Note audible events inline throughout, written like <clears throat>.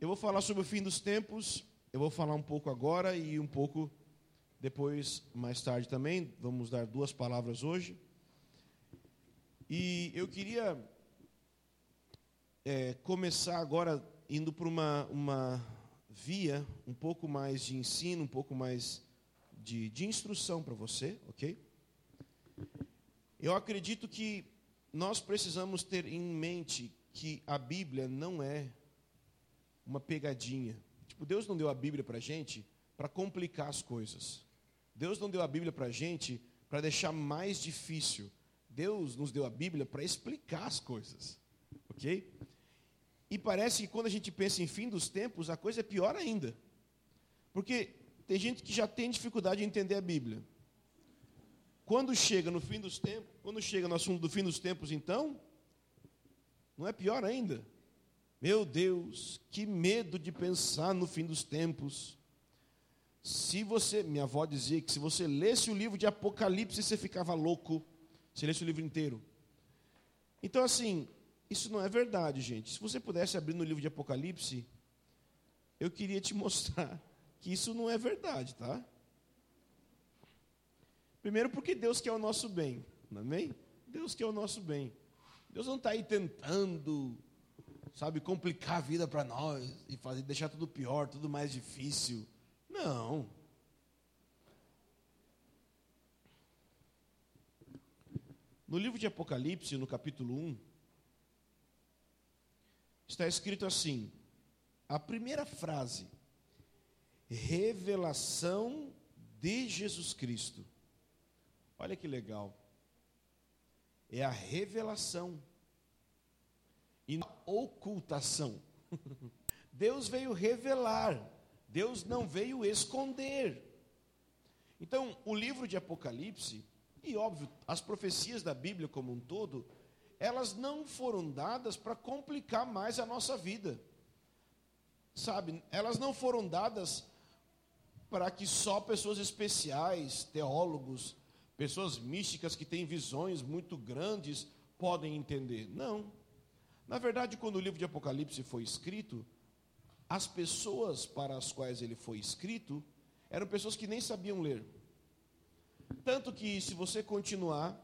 Eu vou falar sobre o fim dos tempos, eu vou falar um pouco agora e um pouco depois, mais tarde também. Vamos dar duas palavras hoje. E eu queria é, começar agora indo para uma, uma via um pouco mais de ensino, um pouco mais de, de instrução para você, ok? Eu acredito que nós precisamos ter em mente que a Bíblia não é uma pegadinha. Tipo, Deus não deu a Bíblia para a gente para complicar as coisas. Deus não deu a Bíblia para a gente para deixar mais difícil. Deus nos deu a Bíblia para explicar as coisas. Ok? E parece que quando a gente pensa em fim dos tempos, a coisa é pior ainda. Porque tem gente que já tem dificuldade de entender a Bíblia. Quando chega no fim dos tempos, quando chega no assunto do fim dos tempos, então, não é pior ainda. Meu Deus, que medo de pensar no fim dos tempos. Se você, minha avó dizia que se você lesse o livro de Apocalipse, você ficava louco. Se lesse o livro inteiro. Então, assim, isso não é verdade, gente. Se você pudesse abrir no livro de Apocalipse, eu queria te <laughs> mostrar que isso não é verdade, tá? Primeiro, porque Deus quer o nosso bem, é? Deus quer o nosso bem. Deus não está aí tentando sabe, complicar a vida para nós e fazer, deixar tudo pior, tudo mais difícil. Não. No livro de Apocalipse, no capítulo 1, está escrito assim: a primeira frase, revelação de Jesus Cristo. Olha que legal. É a revelação e ocultação. <laughs> Deus veio revelar, Deus não veio esconder. Então, o livro de Apocalipse, e óbvio, as profecias da Bíblia como um todo, elas não foram dadas para complicar mais a nossa vida. Sabe, elas não foram dadas para que só pessoas especiais, teólogos, pessoas místicas que têm visões muito grandes podem entender. Não. Na verdade, quando o livro de Apocalipse foi escrito, as pessoas para as quais ele foi escrito eram pessoas que nem sabiam ler. Tanto que, se você continuar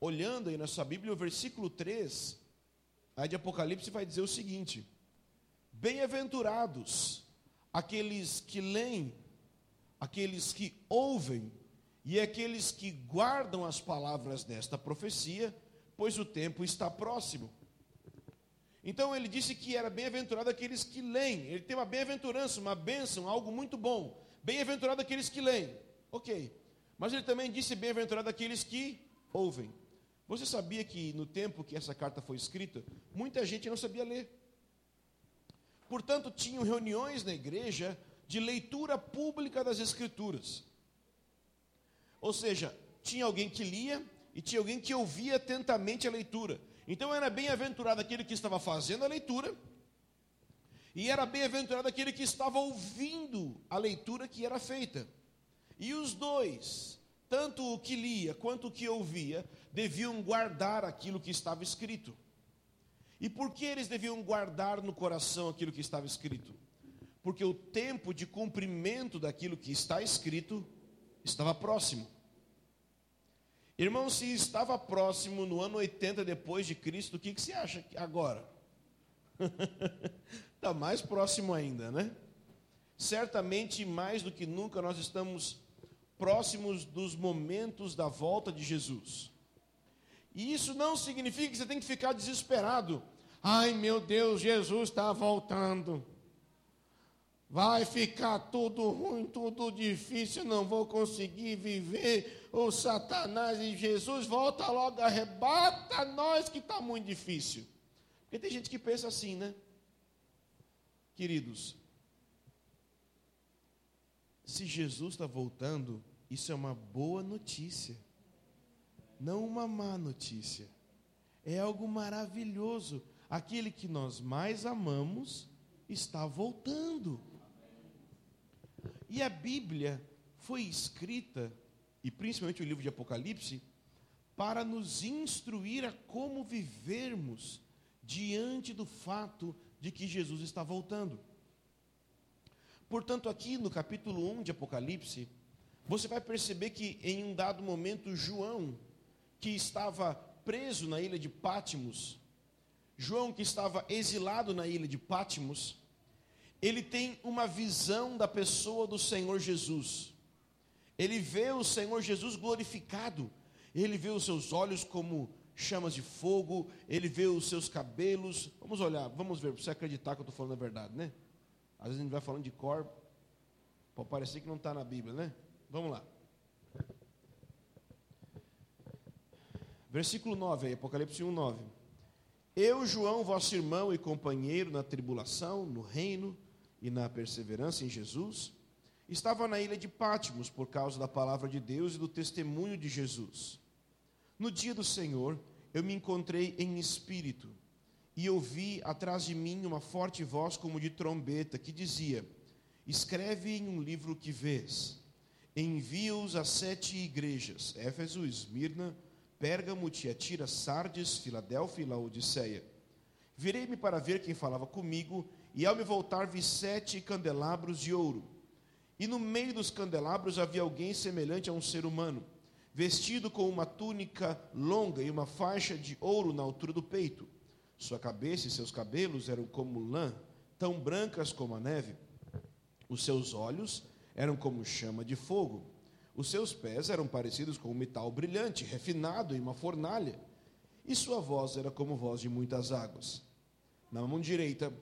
olhando aí na sua Bíblia, o versículo 3, aí de Apocalipse vai dizer o seguinte: Bem-aventurados aqueles que leem, aqueles que ouvem e aqueles que guardam as palavras desta profecia, pois o tempo está próximo. Então ele disse que era bem-aventurado aqueles que leem. Ele tem uma bem-aventurança, uma bênção, algo muito bom. Bem-aventurado aqueles que leem. Ok. Mas ele também disse bem-aventurado aqueles que ouvem. Você sabia que no tempo que essa carta foi escrita, muita gente não sabia ler. Portanto, tinham reuniões na igreja de leitura pública das Escrituras. Ou seja, tinha alguém que lia e tinha alguém que ouvia atentamente a leitura. Então era bem-aventurado aquele que estava fazendo a leitura, e era bem-aventurado aquele que estava ouvindo a leitura que era feita. E os dois, tanto o que lia quanto o que ouvia, deviam guardar aquilo que estava escrito. E por que eles deviam guardar no coração aquilo que estava escrito? Porque o tempo de cumprimento daquilo que está escrito estava próximo. Irmão, se estava próximo no ano 80 depois de Cristo, o que, que você acha agora? Está <laughs> mais próximo ainda, né? Certamente, mais do que nunca, nós estamos próximos dos momentos da volta de Jesus. E isso não significa que você tem que ficar desesperado. Ai meu Deus, Jesus está voltando. Vai ficar tudo ruim, tudo difícil, não vou conseguir viver. O Satanás e Jesus volta logo, arrebata nós que está muito difícil. Porque tem gente que pensa assim, né? Queridos, se Jesus está voltando, isso é uma boa notícia, não uma má notícia. É algo maravilhoso. Aquele que nós mais amamos está voltando. E a Bíblia foi escrita, e principalmente o livro de Apocalipse, para nos instruir a como vivermos diante do fato de que Jesus está voltando. Portanto, aqui no capítulo 1 de Apocalipse, você vai perceber que em um dado momento, João, que estava preso na ilha de Pátimos, João, que estava exilado na ilha de Pátimos, ele tem uma visão da pessoa do Senhor Jesus. Ele vê o Senhor Jesus glorificado, ele vê os seus olhos como chamas de fogo, ele vê os seus cabelos. Vamos olhar, vamos ver, para você acreditar que eu estou falando a verdade, né? Às vezes a gente vai falando de cor, pode parecer que não está na Bíblia, né? Vamos lá. Versículo 9 aí, Apocalipse 1, 9. Eu, João, vosso irmão e companheiro na tribulação, no reino e na perseverança em Jesus, estava na ilha de Pátimos por causa da palavra de Deus e do testemunho de Jesus. No dia do Senhor, eu me encontrei em espírito e ouvi atrás de mim uma forte voz como de trombeta que dizia: Escreve em um livro que vês. Envia-os a sete igrejas: Éfeso, Esmirna, Pérgamo, Tiatira, Sardes, Filadélfia e Laodiceia. Virei-me para ver quem falava comigo, e ao me voltar vi sete candelabros de ouro. E no meio dos candelabros havia alguém semelhante a um ser humano, vestido com uma túnica longa e uma faixa de ouro na altura do peito. Sua cabeça e seus cabelos eram como lã, tão brancas como a neve. Os seus olhos eram como chama de fogo os seus pés eram parecidos com um metal brilhante, refinado em uma fornalha, e sua voz era como voz de muitas águas. Na mão direita,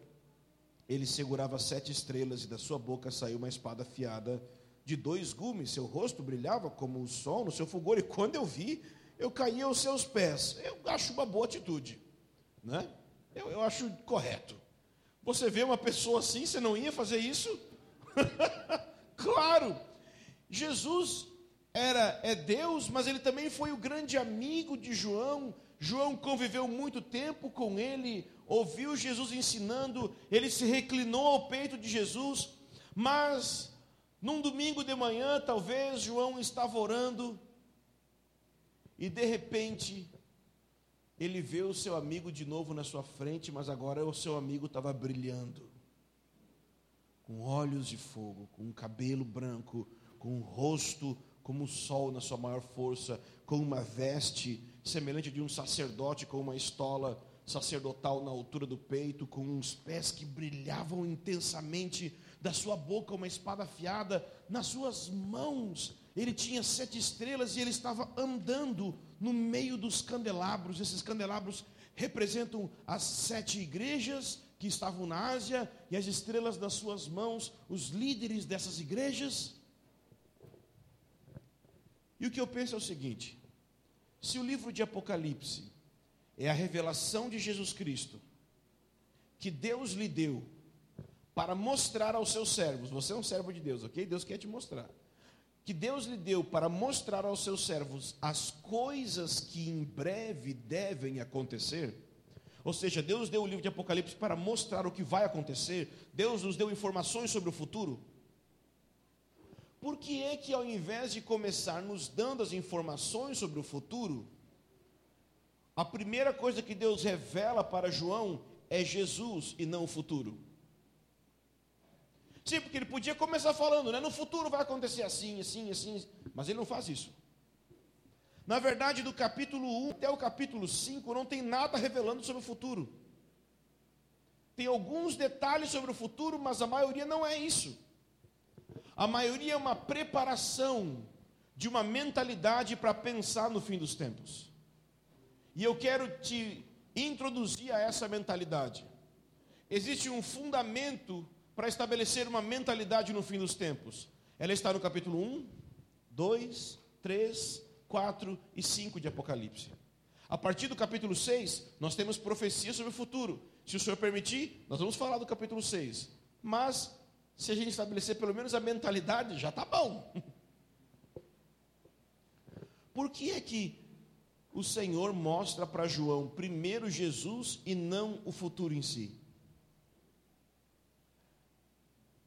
ele segurava sete estrelas, e da sua boca saiu uma espada afiada de dois gumes. Seu rosto brilhava como o sol no seu fulgor, e quando eu vi, eu caí aos seus pés. Eu acho uma boa atitude, né? Eu, eu acho correto. Você vê uma pessoa assim, você não ia fazer isso? <laughs> claro! Jesus era é Deus, mas ele também foi o grande amigo de João. João conviveu muito tempo com ele, ouviu Jesus ensinando, ele se reclinou ao peito de Jesus, mas num domingo de manhã, talvez João estava orando e de repente ele vê o seu amigo de novo na sua frente, mas agora o seu amigo estava brilhando, com olhos de fogo, com um cabelo branco, com um rosto como o sol na sua maior força, com uma veste semelhante de um sacerdote, com uma estola sacerdotal na altura do peito, com uns pés que brilhavam intensamente, da sua boca uma espada afiada, nas suas mãos ele tinha sete estrelas e ele estava andando no meio dos candelabros. Esses candelabros representam as sete igrejas que estavam na Ásia e as estrelas nas suas mãos, os líderes dessas igrejas. E o que eu penso é o seguinte: se o livro de Apocalipse é a revelação de Jesus Cristo, que Deus lhe deu para mostrar aos seus servos, você é um servo de Deus, ok? Deus quer te mostrar. Que Deus lhe deu para mostrar aos seus servos as coisas que em breve devem acontecer. Ou seja, Deus deu o livro de Apocalipse para mostrar o que vai acontecer. Deus nos deu informações sobre o futuro. Por que é que ao invés de começar nos dando as informações sobre o futuro, a primeira coisa que Deus revela para João é Jesus e não o futuro? Sim, porque ele podia começar falando, né? No futuro vai acontecer assim, assim, assim, mas ele não faz isso. Na verdade, do capítulo 1 até o capítulo 5 não tem nada revelando sobre o futuro. Tem alguns detalhes sobre o futuro, mas a maioria não é isso. A maioria é uma preparação de uma mentalidade para pensar no fim dos tempos. E eu quero te introduzir a essa mentalidade. Existe um fundamento para estabelecer uma mentalidade no fim dos tempos. Ela está no capítulo 1, 2, 3, 4 e 5 de Apocalipse. A partir do capítulo 6, nós temos profecia sobre o futuro. Se o Senhor permitir, nós vamos falar do capítulo 6. Mas se a gente estabelecer pelo menos a mentalidade, já está bom. <laughs> Por que é que o Senhor mostra para João primeiro Jesus e não o futuro em si?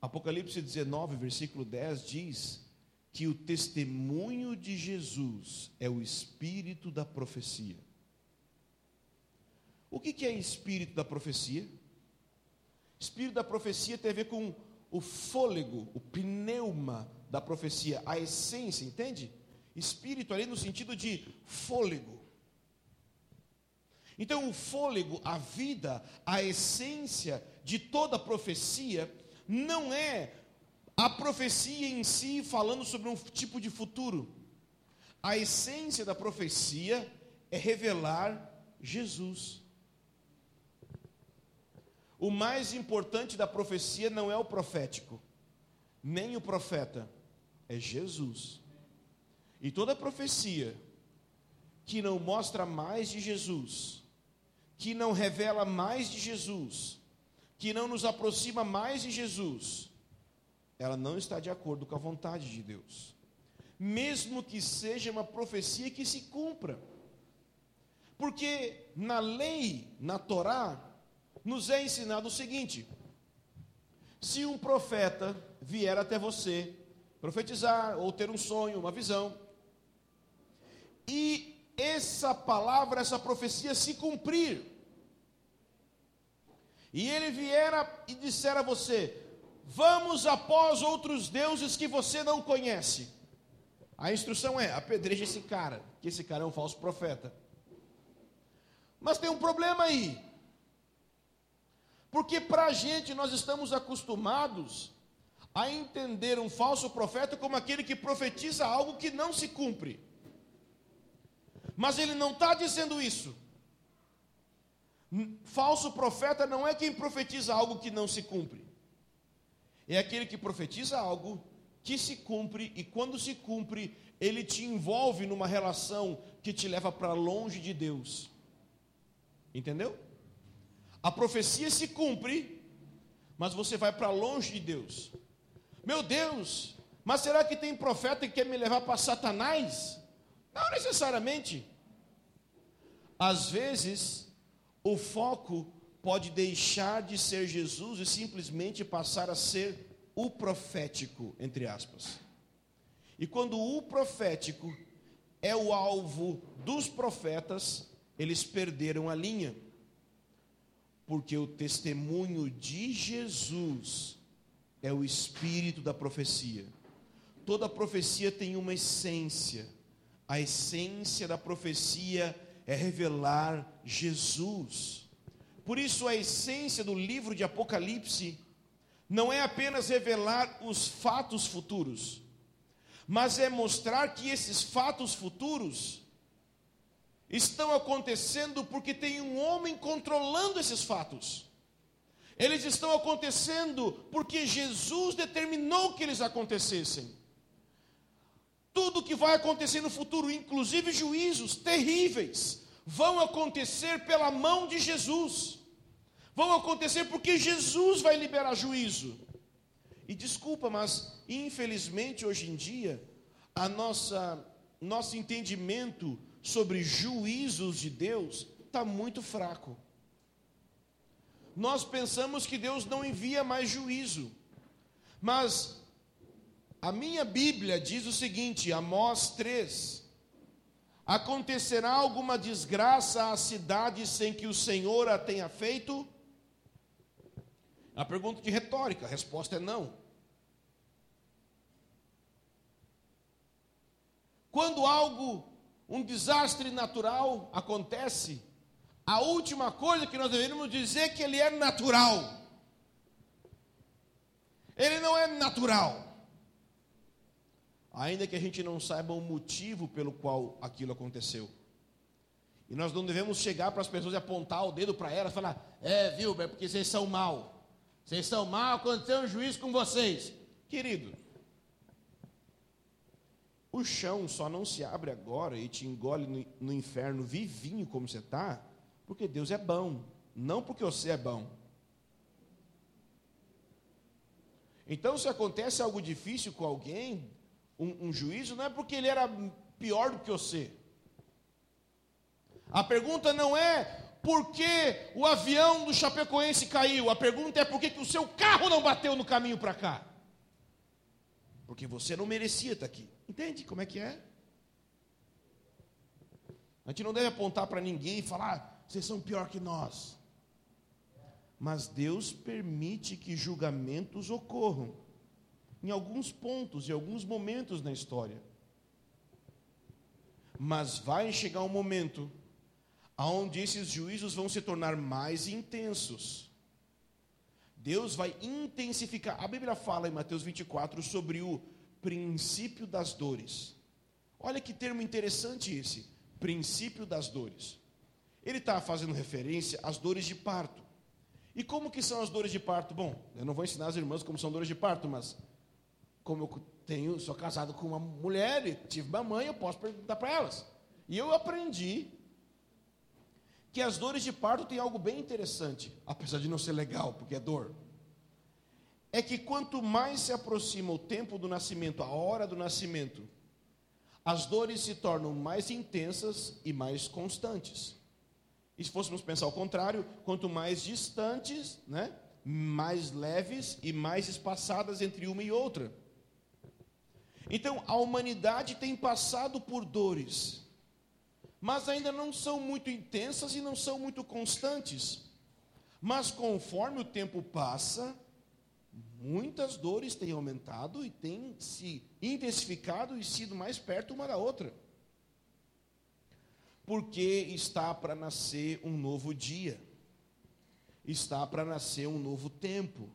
Apocalipse 19, versículo 10 diz que o testemunho de Jesus é o espírito da profecia. O que, é espírito da profecia? Espírito da profecia tem a ver com o fôlego, o pneuma da profecia, a essência, entende? Espírito ali no sentido de fôlego. Então, o fôlego, a vida, a essência de toda profecia, não é a profecia em si falando sobre um tipo de futuro. A essência da profecia é revelar Jesus. O mais importante da profecia não é o profético, nem o profeta, é Jesus. E toda profecia que não mostra mais de Jesus, que não revela mais de Jesus, que não nos aproxima mais de Jesus, ela não está de acordo com a vontade de Deus. Mesmo que seja uma profecia que se cumpra. Porque na lei, na Torá, nos é ensinado o seguinte: se um profeta vier até você profetizar ou ter um sonho, uma visão, e essa palavra, essa profecia se cumprir, e ele vier a, e disser a você: Vamos após outros deuses que você não conhece. A instrução é: apedreje esse cara, que esse cara é um falso profeta. Mas tem um problema aí. Porque para a gente nós estamos acostumados a entender um falso profeta como aquele que profetiza algo que não se cumpre. Mas ele não está dizendo isso. Falso profeta não é quem profetiza algo que não se cumpre. É aquele que profetiza algo que se cumpre e quando se cumpre, ele te envolve numa relação que te leva para longe de Deus. Entendeu? A profecia se cumpre, mas você vai para longe de Deus. Meu Deus, mas será que tem profeta que quer me levar para Satanás? Não necessariamente. Às vezes, o foco pode deixar de ser Jesus e simplesmente passar a ser o profético, entre aspas. E quando o profético é o alvo dos profetas, eles perderam a linha. Porque o testemunho de Jesus é o espírito da profecia. Toda profecia tem uma essência. A essência da profecia é revelar Jesus. Por isso, a essência do livro de Apocalipse não é apenas revelar os fatos futuros, mas é mostrar que esses fatos futuros estão acontecendo porque tem um homem controlando esses fatos. Eles estão acontecendo porque Jesus determinou que eles acontecessem. Tudo que vai acontecer no futuro, inclusive juízos terríveis, vão acontecer pela mão de Jesus. Vão acontecer porque Jesus vai liberar juízo. E desculpa, mas infelizmente hoje em dia a nossa nosso entendimento sobre juízos de Deus está muito fraco. Nós pensamos que Deus não envia mais juízo, mas a minha Bíblia diz o seguinte, Amós 3: Acontecerá alguma desgraça à cidade sem que o Senhor a tenha feito? É uma pergunta de retórica, a resposta é não. Quando algo, um desastre natural acontece, a última coisa que nós deveríamos dizer é que ele é natural. Ele não é natural ainda que a gente não saiba o motivo pelo qual aquilo aconteceu. E nós não devemos chegar para as pessoas e apontar o dedo para elas e falar: é, viu, é porque vocês são mal. Vocês são mal, aconteceu um juízo com vocês. Querido, o chão só não se abre agora e te engole no inferno vivinho como você está, porque Deus é bom, não porque você é bom. Então, se acontece algo difícil com alguém, um, um juízo, não é porque ele era pior do que você. A pergunta não é por que o avião do Chapecoense caiu. A pergunta é por que, que o seu carro não bateu no caminho para cá. Porque você não merecia estar aqui. Entende como é que é? A gente não deve apontar para ninguém e falar, ah, vocês são pior que nós. Mas Deus permite que julgamentos ocorram em alguns pontos, em alguns momentos na história. Mas vai chegar um momento onde esses juízos vão se tornar mais intensos. Deus vai intensificar. A Bíblia fala em Mateus 24 sobre o princípio das dores. Olha que termo interessante esse, princípio das dores. Ele está fazendo referência às dores de parto. E como que são as dores de parto? Bom, eu não vou ensinar as irmãs como são dores de parto, mas como eu tenho, sou casado com uma mulher e tive uma mãe, eu posso perguntar para elas. E eu aprendi que as dores de parto têm algo bem interessante, apesar de não ser legal, porque é dor. É que quanto mais se aproxima o tempo do nascimento, a hora do nascimento, as dores se tornam mais intensas e mais constantes. E se fôssemos pensar ao contrário, quanto mais distantes, né, mais leves e mais espaçadas entre uma e outra. Então, a humanidade tem passado por dores, mas ainda não são muito intensas e não são muito constantes. Mas conforme o tempo passa, muitas dores têm aumentado e têm se intensificado e sido mais perto uma da outra. Porque está para nascer um novo dia, está para nascer um novo tempo.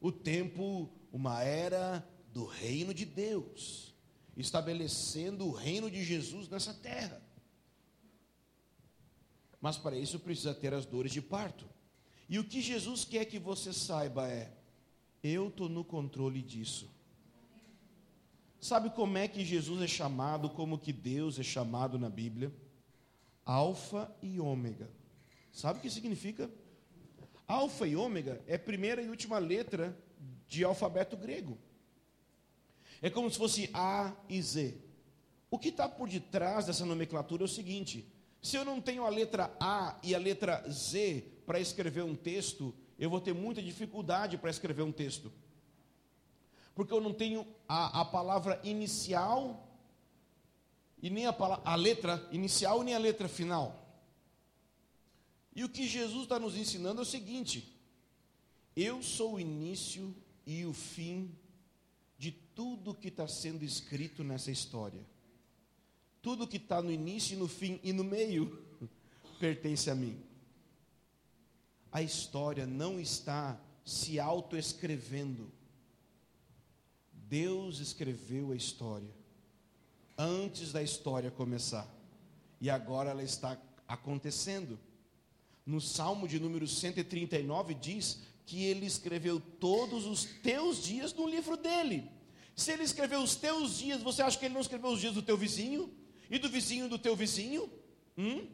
O tempo, uma era do reino de Deus, estabelecendo o reino de Jesus nessa terra. Mas para isso precisa ter as dores de parto. E o que Jesus quer que você saiba é: eu estou no controle disso. Sabe como é que Jesus é chamado, como que Deus é chamado na Bíblia? Alfa e ômega. Sabe o que significa? Alfa e ômega é a primeira e última letra de alfabeto grego. É como se fosse A e Z. O que está por detrás dessa nomenclatura é o seguinte: se eu não tenho a letra A e a letra Z para escrever um texto, eu vou ter muita dificuldade para escrever um texto. Porque eu não tenho a, a palavra inicial e nem a, a letra inicial nem a letra final. E o que Jesus está nos ensinando é o seguinte: eu sou o início e o fim tudo que está sendo escrito nessa história. Tudo que está no início, no fim e no meio <laughs> pertence a mim. A história não está se autoescrevendo. Deus escreveu a história antes da história começar. E agora ela está acontecendo. No Salmo de número 139 diz que ele escreveu todos os teus dias no livro dele. Se ele escreveu os teus dias, você acha que ele não escreveu os dias do teu vizinho? E do vizinho do teu vizinho? Hum?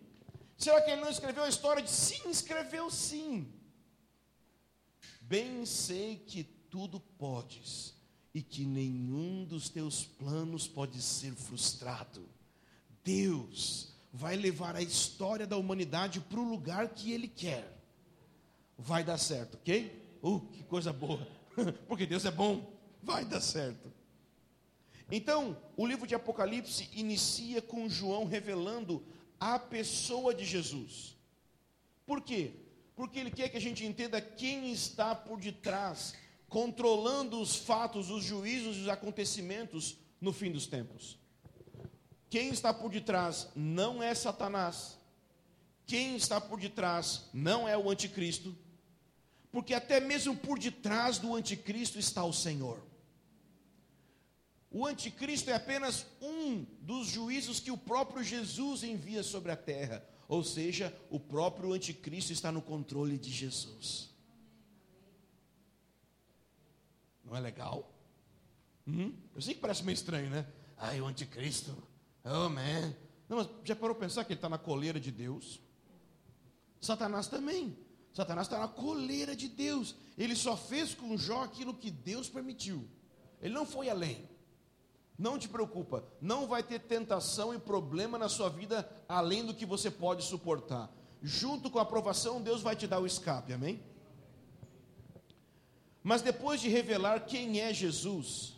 Será que ele não escreveu a história de sim? Escreveu sim. Bem sei que tudo podes e que nenhum dos teus planos pode ser frustrado. Deus vai levar a história da humanidade para o lugar que Ele quer vai dar certo, ok? Uh, que coisa boa, <laughs> porque Deus é bom, vai dar certo. Então, o livro de Apocalipse inicia com João revelando a pessoa de Jesus. Por quê? Porque ele quer que a gente entenda quem está por detrás, controlando os fatos, os juízos e os acontecimentos no fim dos tempos. Quem está por detrás não é Satanás. Quem está por detrás não é o anticristo porque até mesmo por detrás do anticristo está o Senhor. O anticristo é apenas um dos juízos que o próprio Jesus envia sobre a terra, ou seja, o próprio anticristo está no controle de Jesus. Não é legal? Hum? Eu sei que parece meio estranho, né? Ai, o anticristo, oh man. Não, mas já parou pensar que ele está na coleira de Deus? Satanás também. Satanás está na coleira de Deus. Ele só fez com Jó aquilo que Deus permitiu. Ele não foi além. Não te preocupa, não vai ter tentação e problema na sua vida além do que você pode suportar. Junto com a aprovação, Deus vai te dar o escape, amém? Mas depois de revelar quem é Jesus,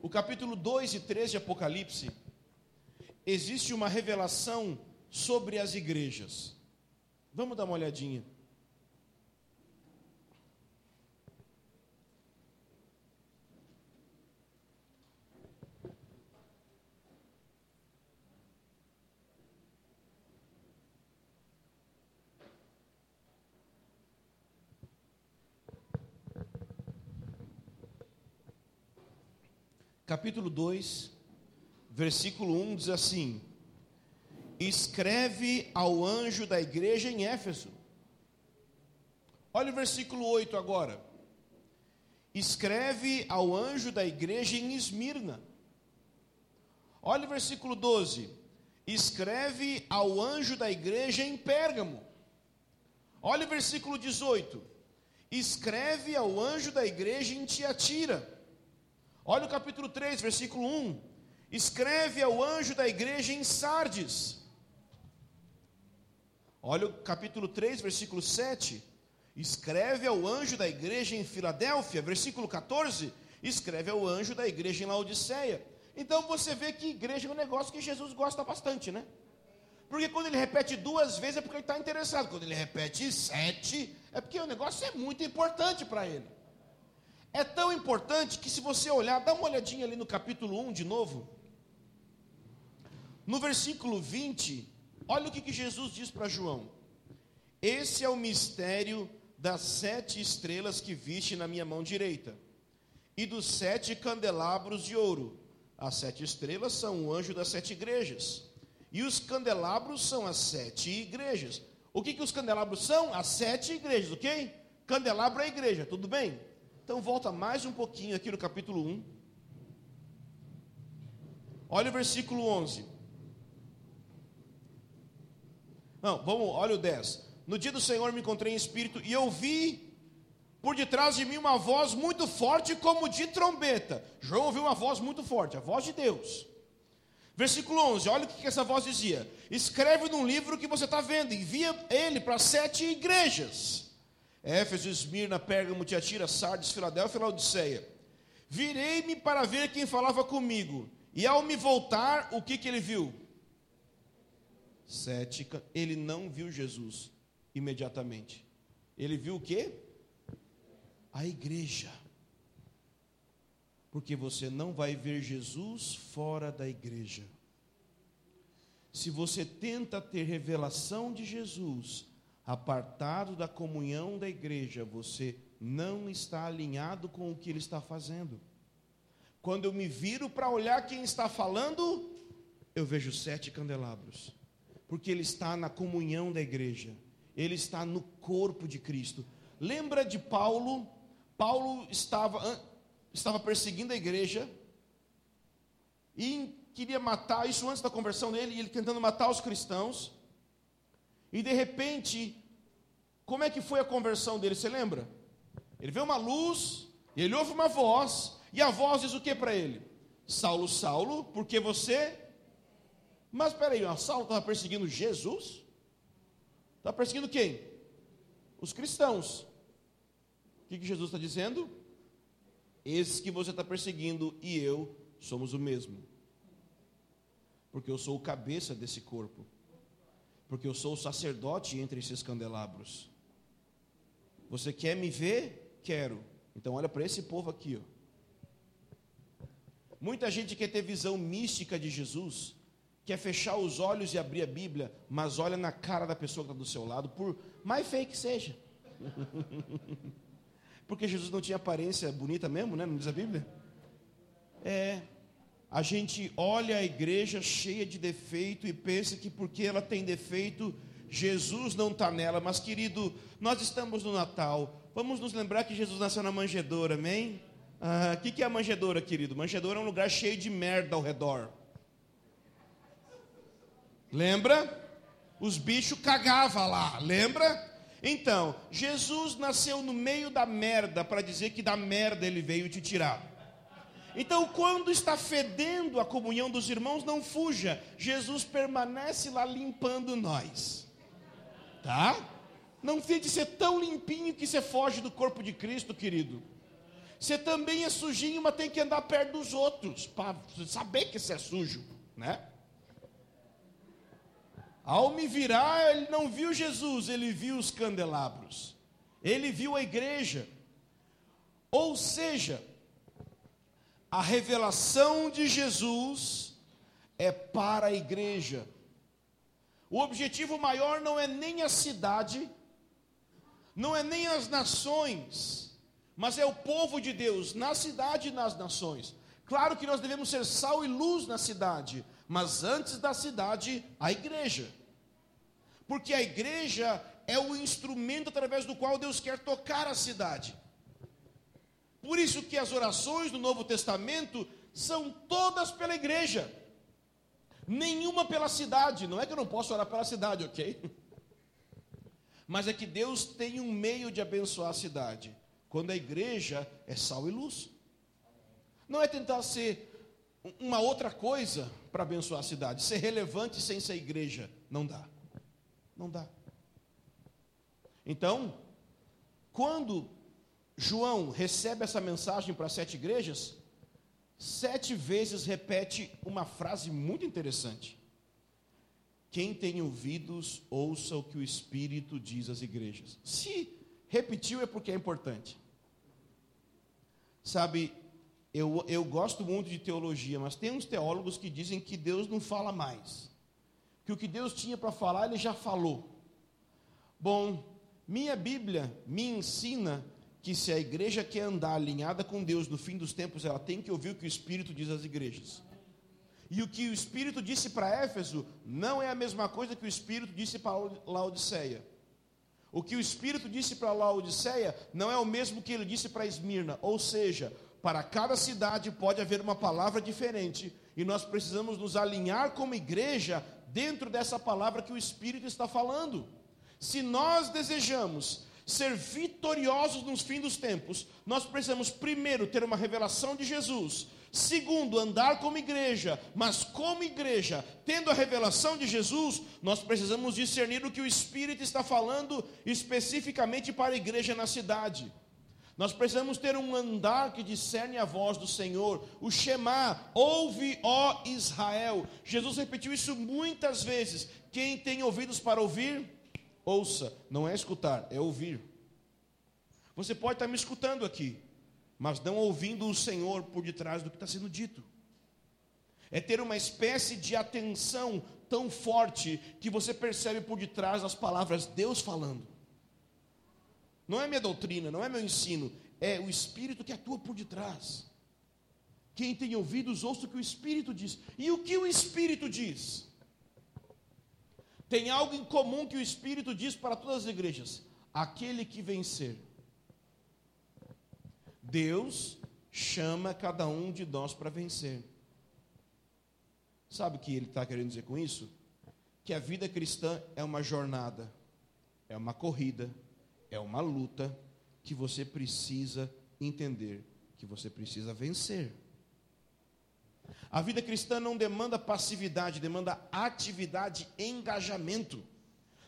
o capítulo 2 e 3 de Apocalipse, existe uma revelação sobre as igrejas. Vamos dar uma olhadinha. Capítulo 2, versículo 1 diz assim: Escreve ao anjo da igreja em Éfeso. Olha o versículo 8 agora. Escreve ao anjo da igreja em Esmirna. Olha o versículo 12. Escreve ao anjo da igreja em Pérgamo. Olha o versículo 18. Escreve ao anjo da igreja em Tiatira. Olha o capítulo 3, versículo 1. Escreve ao anjo da igreja em Sardes. Olha o capítulo 3, versículo 7. Escreve ao anjo da igreja em Filadélfia. Versículo 14. Escreve ao anjo da igreja em Laodiceia. Então você vê que igreja é um negócio que Jesus gosta bastante, né? Porque quando ele repete duas vezes é porque ele está interessado. Quando ele repete sete, é porque o negócio é muito importante para ele. É tão importante que se você olhar, dá uma olhadinha ali no capítulo 1 de novo. No versículo 20, olha o que, que Jesus diz para João: Esse é o mistério das sete estrelas que viste na minha mão direita, e dos sete candelabros de ouro. As sete estrelas são o anjo das sete igrejas, e os candelabros são as sete igrejas. O que, que os candelabros são? As sete igrejas, ok? Candelabro é a igreja, tudo bem? Então volta mais um pouquinho aqui no capítulo 1. Olha o versículo 11. Não, vamos, olha o 10. No dia do Senhor me encontrei em espírito e eu vi por detrás de mim uma voz muito forte como de trombeta. João ouviu uma voz muito forte, a voz de Deus. Versículo 11, olha o que essa voz dizia: Escreve num livro que você está vendo, envia ele para sete igrejas Éfeso, Esmirna, Pérgamo, Tiatira, Sardes, Filadélfia e Laodiceia. Virei-me para ver quem falava comigo. E ao me voltar, o que, que ele viu? Cética, ele não viu Jesus imediatamente. Ele viu o quê? A igreja. Porque você não vai ver Jesus fora da igreja. Se você tenta ter revelação de Jesus apartado da comunhão da igreja, você não está alinhado com o que ele está fazendo. Quando eu me viro para olhar quem está falando, eu vejo sete candelabros, porque ele está na comunhão da igreja, ele está no corpo de Cristo. Lembra de Paulo? Paulo estava, estava perseguindo a igreja e queria matar, isso antes da conversão dele, ele tentando matar os cristãos. E de repente, como é que foi a conversão dele? Você lembra? Ele vê uma luz, ele ouve uma voz, e a voz diz o que para ele? Saulo, Saulo, porque você. Mas peraí, ó, Saulo estava perseguindo Jesus? Está perseguindo quem? Os cristãos. O que, que Jesus está dizendo? Esses que você está perseguindo e eu somos o mesmo. Porque eu sou o cabeça desse corpo porque eu sou o sacerdote entre esses candelabros. Você quer me ver? Quero. Então olha para esse povo aqui, ó. Muita gente quer ter visão mística de Jesus, quer fechar os olhos e abrir a Bíblia, mas olha na cara da pessoa que está do seu lado, por mais feio que seja. <laughs> Porque Jesus não tinha aparência bonita mesmo, né? Não diz a Bíblia? É, a gente olha a igreja cheia de defeito e pensa que porque ela tem defeito, Jesus não está nela. Mas, querido, nós estamos no Natal. Vamos nos lembrar que Jesus nasceu na manjedoura, amém? O ah, que, que é a manjedoura, querido? Manjedoura é um lugar cheio de merda ao redor. Lembra? Os bichos cagavam lá, lembra? Então, Jesus nasceu no meio da merda para dizer que da merda ele veio te tirar. Então, quando está fedendo a comunhão dos irmãos, não fuja. Jesus permanece lá limpando nós. Tá? Não fique ser tão limpinho que você foge do corpo de Cristo, querido. Você também é sujinho, mas tem que andar perto dos outros para saber que você é sujo, né? Ao me virar, ele não viu Jesus, ele viu os candelabros. Ele viu a igreja. Ou seja, a revelação de Jesus é para a igreja. O objetivo maior não é nem a cidade, não é nem as nações, mas é o povo de Deus, na cidade e nas nações. Claro que nós devemos ser sal e luz na cidade, mas antes da cidade, a igreja. Porque a igreja é o instrumento através do qual Deus quer tocar a cidade. Por isso que as orações do Novo Testamento são todas pela igreja. Nenhuma pela cidade. Não é que eu não posso orar pela cidade, ok? <laughs> Mas é que Deus tem um meio de abençoar a cidade. Quando a igreja é sal e luz. Não é tentar ser uma outra coisa para abençoar a cidade. Ser relevante sem ser igreja. Não dá. Não dá. Então, quando João recebe essa mensagem para sete igrejas, sete vezes repete uma frase muito interessante. Quem tem ouvidos, ouça o que o Espírito diz às igrejas. Se repetiu é porque é importante. Sabe, eu, eu gosto muito de teologia, mas tem uns teólogos que dizem que Deus não fala mais. Que o que Deus tinha para falar, ele já falou. Bom, minha Bíblia me ensina que se a igreja quer andar alinhada com Deus no fim dos tempos, ela tem que ouvir o que o Espírito diz às igrejas. E o que o Espírito disse para Éfeso não é a mesma coisa que o Espírito disse para Laodiceia. O que o Espírito disse para Laodiceia não é o mesmo que ele disse para Esmirna. Ou seja, para cada cidade pode haver uma palavra diferente. E nós precisamos nos alinhar como igreja dentro dessa palavra que o Espírito está falando. Se nós desejamos ser vitoriosos nos fins dos tempos, nós precisamos primeiro ter uma revelação de Jesus, segundo, andar como igreja, mas como igreja, tendo a revelação de Jesus, nós precisamos discernir o que o Espírito está falando especificamente para a igreja na cidade. Nós precisamos ter um andar que discerne a voz do Senhor, o Shema, ouve, ó Israel. Jesus repetiu isso muitas vezes. Quem tem ouvidos para ouvir, Ouça, não é escutar, é ouvir. Você pode estar me escutando aqui, mas não ouvindo o Senhor por detrás do que está sendo dito. É ter uma espécie de atenção tão forte que você percebe por detrás das palavras Deus falando. Não é minha doutrina, não é meu ensino, é o Espírito que atua por detrás. Quem tem ouvidos, ouça o que o Espírito diz. E o que o Espírito diz? Tem algo em comum que o Espírito diz para todas as igrejas: aquele que vencer. Deus chama cada um de nós para vencer. Sabe o que ele está querendo dizer com isso? Que a vida cristã é uma jornada, é uma corrida, é uma luta que você precisa entender, que você precisa vencer. A vida cristã não demanda passividade, demanda atividade, engajamento.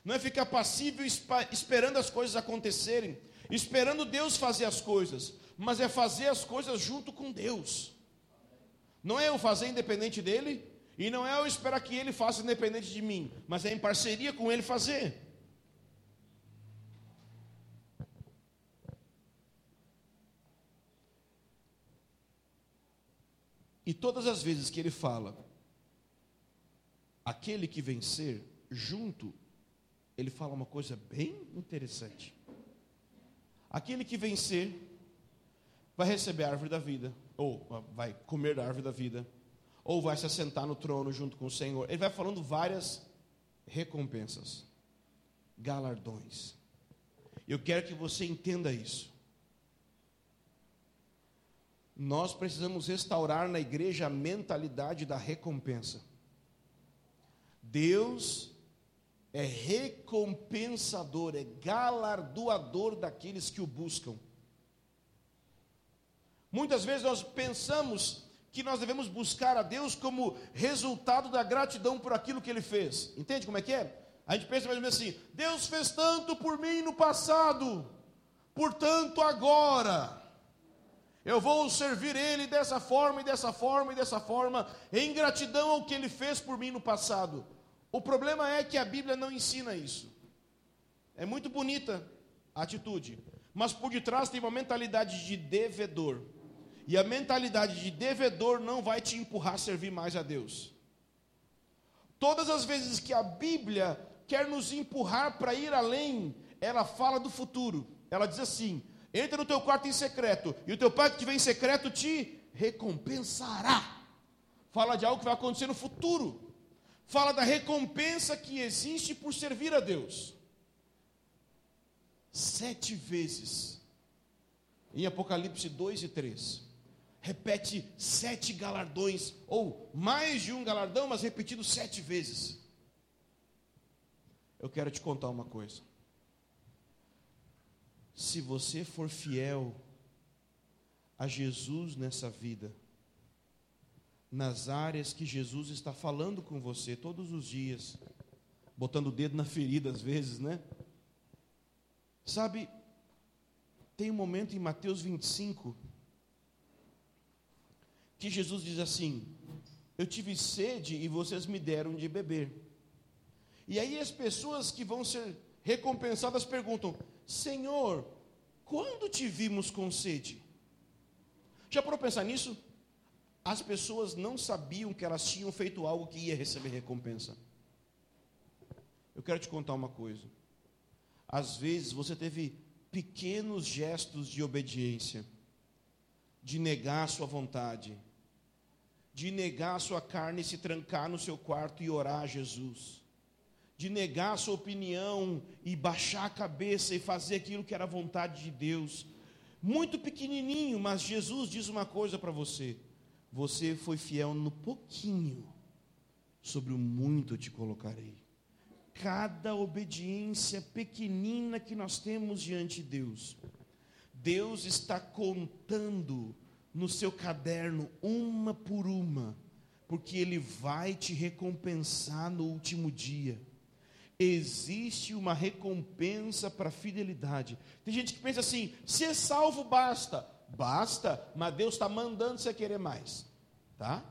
Não é ficar passivo esperando as coisas acontecerem, esperando Deus fazer as coisas, mas é fazer as coisas junto com Deus. Não é eu fazer independente dele, e não é eu esperar que ele faça independente de mim, mas é em parceria com ele fazer. E todas as vezes que ele fala, aquele que vencer, junto, ele fala uma coisa bem interessante. Aquele que vencer vai receber a árvore da vida, ou vai comer da árvore da vida, ou vai se assentar no trono junto com o Senhor. Ele vai falando várias recompensas, galardões. Eu quero que você entenda isso. Nós precisamos restaurar na igreja a mentalidade da recompensa. Deus é recompensador, é galardoador daqueles que o buscam. Muitas vezes nós pensamos que nós devemos buscar a Deus como resultado da gratidão por aquilo que Ele fez. Entende como é que é? A gente pensa mais ou menos assim: Deus fez tanto por mim no passado, portanto agora eu vou servir Ele dessa forma e dessa forma e dessa forma, em gratidão ao que Ele fez por mim no passado. O problema é que a Bíblia não ensina isso. É muito bonita a atitude, mas por detrás tem uma mentalidade de devedor. E a mentalidade de devedor não vai te empurrar a servir mais a Deus. Todas as vezes que a Bíblia quer nos empurrar para ir além, ela fala do futuro. Ela diz assim: entra no teu quarto em secreto, e o teu pai que te vem em secreto te recompensará. Fala de algo que vai acontecer no futuro. Fala da recompensa que existe por servir a Deus. Sete vezes, em Apocalipse 2 e 3, repete sete galardões, ou mais de um galardão, mas repetido sete vezes. Eu quero te contar uma coisa. Se você for fiel a Jesus nessa vida, nas áreas que Jesus está falando com você todos os dias, botando o dedo na ferida às vezes, né? Sabe, tem um momento em Mateus 25 que Jesus diz assim: Eu tive sede e vocês me deram de beber. E aí as pessoas que vão ser recompensadas perguntam: Senhor, quando te vimos com sede? Já para pensar nisso? As pessoas não sabiam que elas tinham feito algo que ia receber recompensa. Eu quero te contar uma coisa. Às vezes você teve pequenos gestos de obediência, de negar a sua vontade, de negar a sua carne e se trancar no seu quarto e orar a Jesus de negar a sua opinião e baixar a cabeça e fazer aquilo que era vontade de Deus. Muito pequenininho, mas Jesus diz uma coisa para você: você foi fiel no pouquinho, sobre o muito te colocarei. Cada obediência pequenina que nós temos diante de Deus, Deus está contando no seu caderno, uma por uma, porque Ele vai te recompensar no último dia existe uma recompensa para a fidelidade. Tem gente que pensa assim: ser salvo basta. Basta, mas Deus está mandando você querer mais. Tá?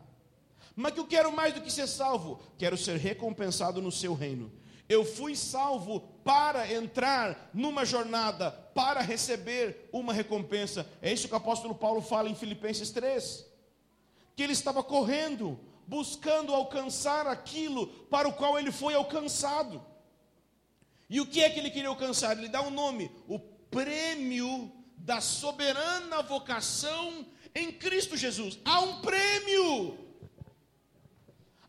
Mas que eu quero mais do que ser salvo? Quero ser recompensado no seu reino. Eu fui salvo para entrar numa jornada, para receber uma recompensa. É isso que o apóstolo Paulo fala em Filipenses 3. Que ele estava correndo, buscando alcançar aquilo para o qual ele foi alcançado. E o que é que ele queria alcançar? Ele dá um nome: o prêmio da soberana vocação em Cristo Jesus. Há um prêmio,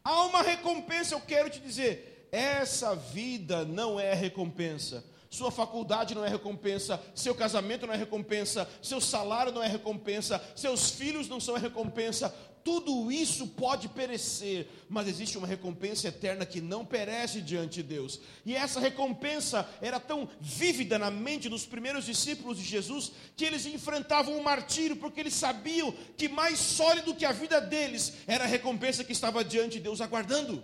há uma recompensa. Eu quero te dizer: essa vida não é recompensa. Sua faculdade não é recompensa, seu casamento não é recompensa, seu salário não é recompensa, seus filhos não são recompensa, tudo isso pode perecer, mas existe uma recompensa eterna que não perece diante de Deus. E essa recompensa era tão vívida na mente dos primeiros discípulos de Jesus que eles enfrentavam o martírio porque eles sabiam que mais sólido que a vida deles era a recompensa que estava diante de Deus aguardando.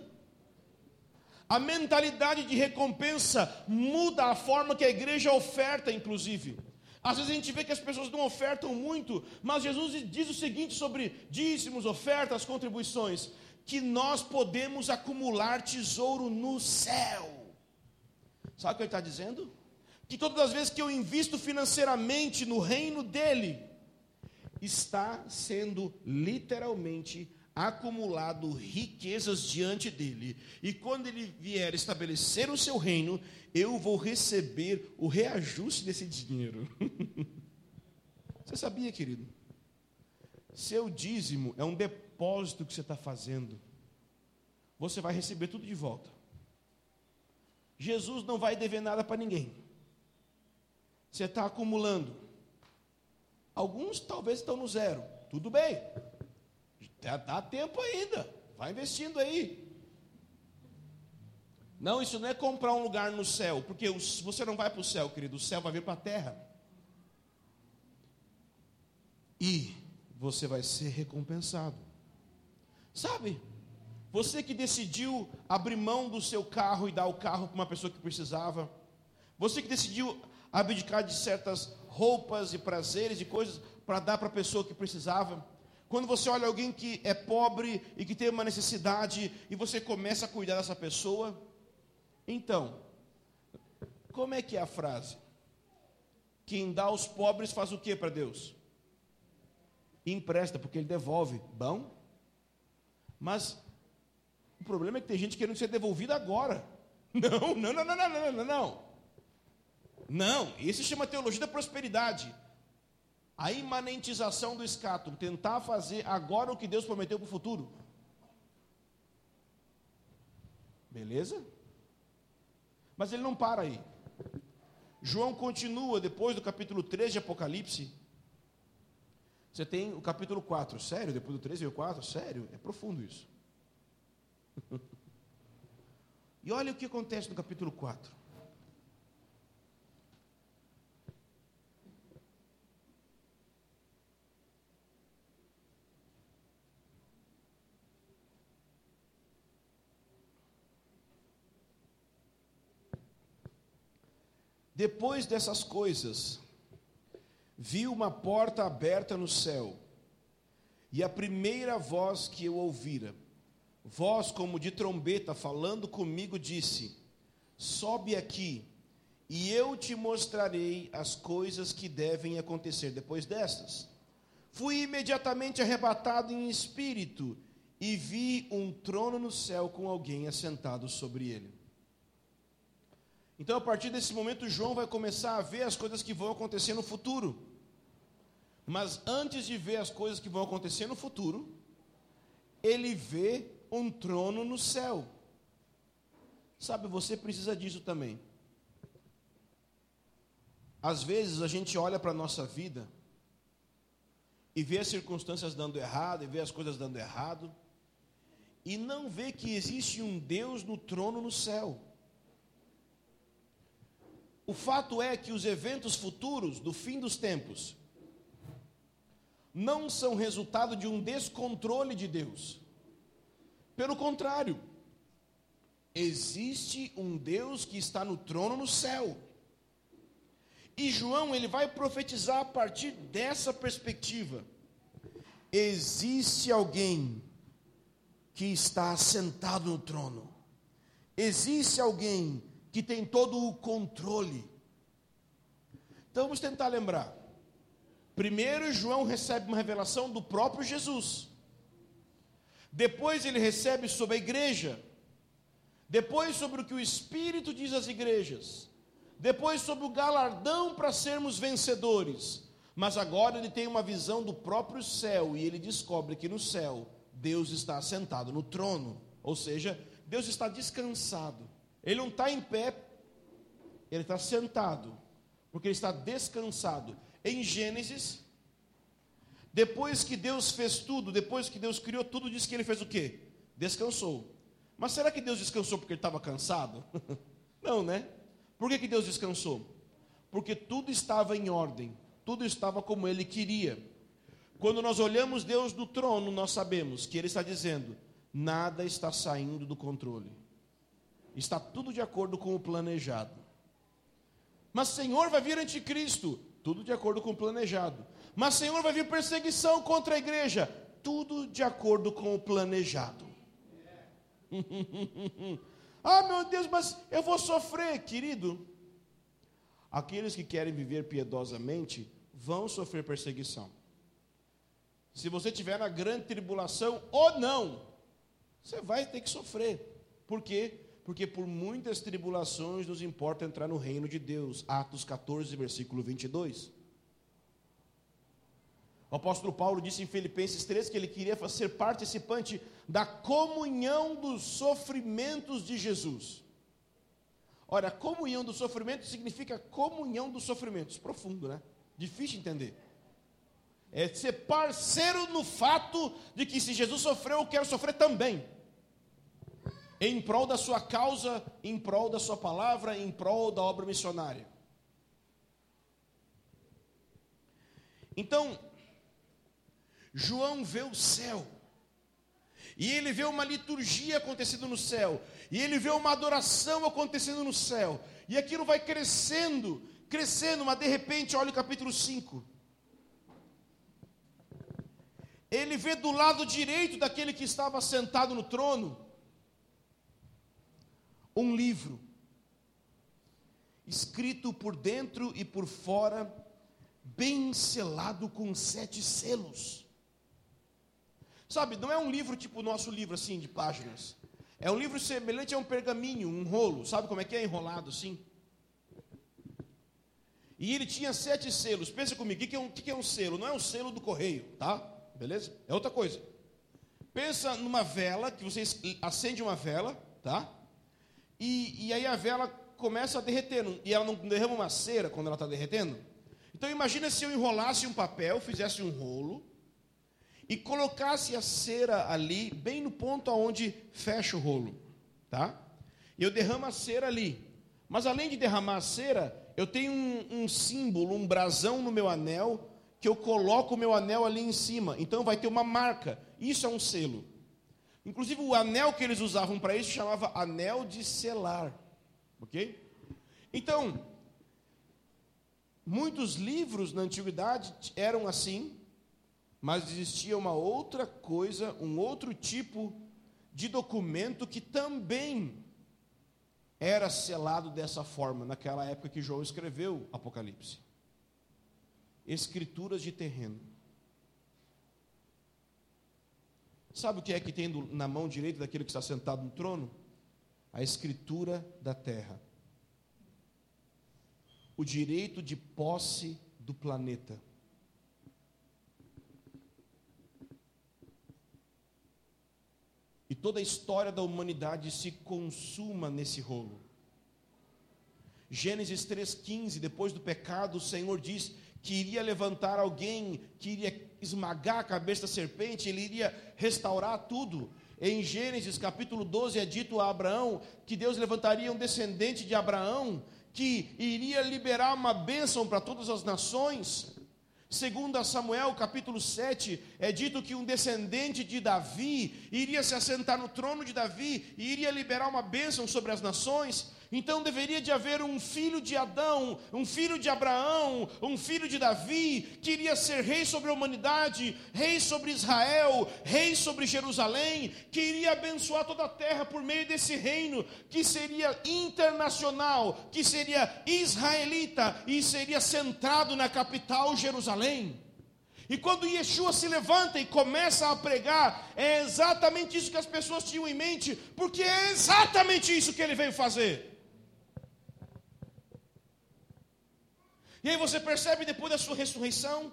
A mentalidade de recompensa muda a forma que a igreja oferta, inclusive. Às vezes a gente vê que as pessoas não ofertam muito, mas Jesus diz o seguinte sobre dízimos, ofertas, contribuições: que nós podemos acumular tesouro no céu. Sabe o que ele está dizendo? Que todas as vezes que eu invisto financeiramente no reino dele, está sendo literalmente acumulado riquezas diante dele. E quando ele vier estabelecer o seu reino, eu vou receber o reajuste desse dinheiro. <laughs> você sabia, querido? Seu dízimo é um depósito que você está fazendo. Você vai receber tudo de volta. Jesus não vai dever nada para ninguém. Você está acumulando. Alguns talvez estão no zero. Tudo bem. Dá tempo ainda. Vai investindo aí. Não, isso não é comprar um lugar no céu, porque você não vai para o céu, querido, o céu vai vir para a terra. E você vai ser recompensado. Sabe? Você que decidiu abrir mão do seu carro e dar o carro para uma pessoa que precisava. Você que decidiu abdicar de certas roupas e prazeres e coisas para dar para a pessoa que precisava. Quando você olha alguém que é pobre e que tem uma necessidade e você começa a cuidar dessa pessoa, então, como é que é a frase? Quem dá aos pobres faz o que para Deus? Empresta, porque ele devolve. Bom? Mas o problema é que tem gente querendo ser devolvida agora. <laughs> Não, não, não, não, não, não, não, não. Não, isso chama teologia da prosperidade. A imanentização do escato, tentar fazer agora o que Deus prometeu para o futuro. Beleza? Mas ele não para aí. João continua depois do capítulo 3 de Apocalipse. Você tem o capítulo 4, sério? Depois do 3 e o 4, sério? É profundo isso. <laughs> e olha o que acontece no capítulo 4. Depois dessas coisas, vi uma porta aberta no céu, e a primeira voz que eu ouvira, voz como de trombeta falando comigo, disse: Sobe aqui, e eu te mostrarei as coisas que devem acontecer depois destas. Fui imediatamente arrebatado em espírito e vi um trono no céu com alguém assentado sobre ele. Então, a partir desse momento, João vai começar a ver as coisas que vão acontecer no futuro. Mas antes de ver as coisas que vão acontecer no futuro, ele vê um trono no céu. Sabe, você precisa disso também. Às vezes a gente olha para a nossa vida e vê as circunstâncias dando errado, e vê as coisas dando errado, e não vê que existe um Deus no trono no céu. O fato é que os eventos futuros do fim dos tempos não são resultado de um descontrole de Deus. Pelo contrário, existe um Deus que está no trono no céu. E João, ele vai profetizar a partir dessa perspectiva. Existe alguém que está sentado no trono. Existe alguém que tem todo o controle. Então vamos tentar lembrar. Primeiro, João recebe uma revelação do próprio Jesus. Depois, ele recebe sobre a igreja. Depois, sobre o que o Espírito diz às igrejas. Depois, sobre o galardão para sermos vencedores. Mas agora ele tem uma visão do próprio céu e ele descobre que no céu Deus está assentado no trono. Ou seja, Deus está descansado. Ele não está em pé, ele está sentado, porque ele está descansado. Em Gênesis, depois que Deus fez tudo, depois que Deus criou tudo, diz que ele fez o quê? Descansou. Mas será que Deus descansou porque ele estava cansado? <laughs> não, né? Por que, que Deus descansou? Porque tudo estava em ordem, tudo estava como ele queria. Quando nós olhamos Deus do trono, nós sabemos que ele está dizendo: nada está saindo do controle. Está tudo de acordo com o planejado. Mas Senhor vai vir anticristo, tudo de acordo com o planejado. Mas Senhor vai vir perseguição contra a igreja, tudo de acordo com o planejado. <laughs> ah, meu Deus, mas eu vou sofrer, querido. Aqueles que querem viver piedosamente vão sofrer perseguição. Se você tiver na grande tribulação ou não, você vai ter que sofrer. Por quê? Porque por muitas tribulações nos importa entrar no reino de Deus. Atos 14, versículo 22. O apóstolo Paulo disse em Filipenses 3 que ele queria ser participante da comunhão dos sofrimentos de Jesus. Ora, comunhão dos sofrimentos significa comunhão dos sofrimentos. Profundo, né? Difícil entender. É ser parceiro no fato de que se Jesus sofreu, eu quero sofrer também em prol da sua causa, em prol da sua palavra, em prol da obra missionária. Então, João vê o céu, e ele vê uma liturgia acontecendo no céu, e ele vê uma adoração acontecendo no céu, e aquilo vai crescendo, crescendo, mas de repente, olha o capítulo 5. ele vê do lado direito daquele que estava sentado no trono um livro escrito por dentro e por fora, bem selado com sete selos. Sabe, não é um livro tipo o nosso livro assim de páginas. É um livro semelhante a um pergaminho, um rolo. Sabe como é que é enrolado assim? E ele tinha sete selos. Pensa comigo, o que é, um, o que é um selo? Não é um selo do correio, tá? Beleza? É outra coisa. Pensa numa vela, que você acende uma vela, tá? E, e aí a vela começa a derreter, e ela não derrama uma cera quando ela está derretendo. Então imagina se eu enrolasse um papel, fizesse um rolo, e colocasse a cera ali, bem no ponto aonde fecha o rolo, tá? Eu derramo a cera ali. Mas além de derramar a cera, eu tenho um, um símbolo, um brasão no meu anel, que eu coloco o meu anel ali em cima. Então vai ter uma marca. Isso é um selo. Inclusive o anel que eles usavam para isso chamava anel de selar. Ok? Então, muitos livros na antiguidade eram assim, mas existia uma outra coisa, um outro tipo de documento que também era selado dessa forma, naquela época que João escreveu Apocalipse. Escrituras de terreno. Sabe o que é que tem na mão direita daquele que está sentado no trono? A escritura da terra. O direito de posse do planeta. e toda a história da humanidade se consuma nesse rolo. Gênesis 3,15, depois do pecado, o Senhor diz que iria levantar alguém, que iria esmagar a cabeça da serpente, ele iria restaurar tudo. Em Gênesis capítulo 12 é dito a Abraão que Deus levantaria um descendente de Abraão que iria liberar uma bênção para todas as nações. Segundo Samuel, capítulo 7, é dito que um descendente de Davi iria se assentar no trono de Davi e iria liberar uma bênção sobre as nações. Então deveria de haver um filho de Adão, um filho de Abraão, um filho de Davi, que iria ser rei sobre a humanidade, rei sobre Israel, rei sobre Jerusalém, que iria abençoar toda a terra por meio desse reino, que seria internacional, que seria israelita e seria centrado na capital Jerusalém. E quando Yeshua se levanta e começa a pregar, é exatamente isso que as pessoas tinham em mente, porque é exatamente isso que ele veio fazer. E aí você percebe depois da sua ressurreição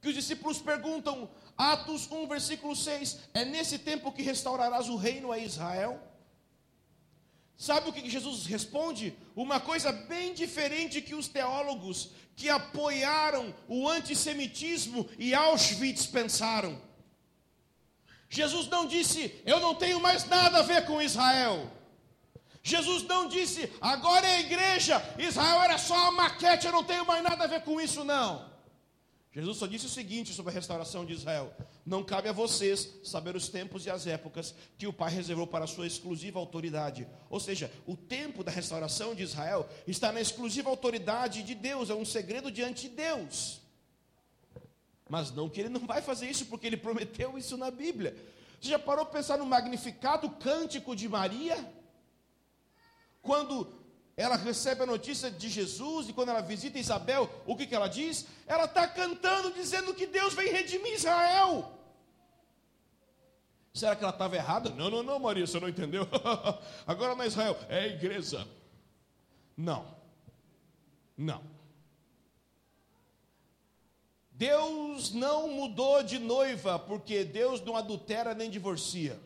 que os discípulos perguntam, Atos 1, versículo 6: É nesse tempo que restaurarás o reino a Israel? Sabe o que Jesus responde? Uma coisa bem diferente que os teólogos que apoiaram o antissemitismo e Auschwitz pensaram. Jesus não disse, eu não tenho mais nada a ver com Israel. Jesus não disse, agora é a igreja, Israel era só uma maquete, eu não tenho mais nada a ver com isso, não. Jesus só disse o seguinte sobre a restauração de Israel: Não cabe a vocês saber os tempos e as épocas que o Pai reservou para a sua exclusiva autoridade. Ou seja, o tempo da restauração de Israel está na exclusiva autoridade de Deus, é um segredo diante de Deus. Mas não que ele não vai fazer isso, porque ele prometeu isso na Bíblia. Você já parou para pensar no magnificado cântico de Maria? Quando ela recebe a notícia de Jesus e quando ela visita Isabel, o que, que ela diz? Ela está cantando, dizendo que Deus vem redimir Israel. Será que ela estava errada? Não, não, não, Maria, você não entendeu. <laughs> Agora na Israel, é a igreja. Não, não. Deus não mudou de noiva, porque Deus não adultera nem divorcia.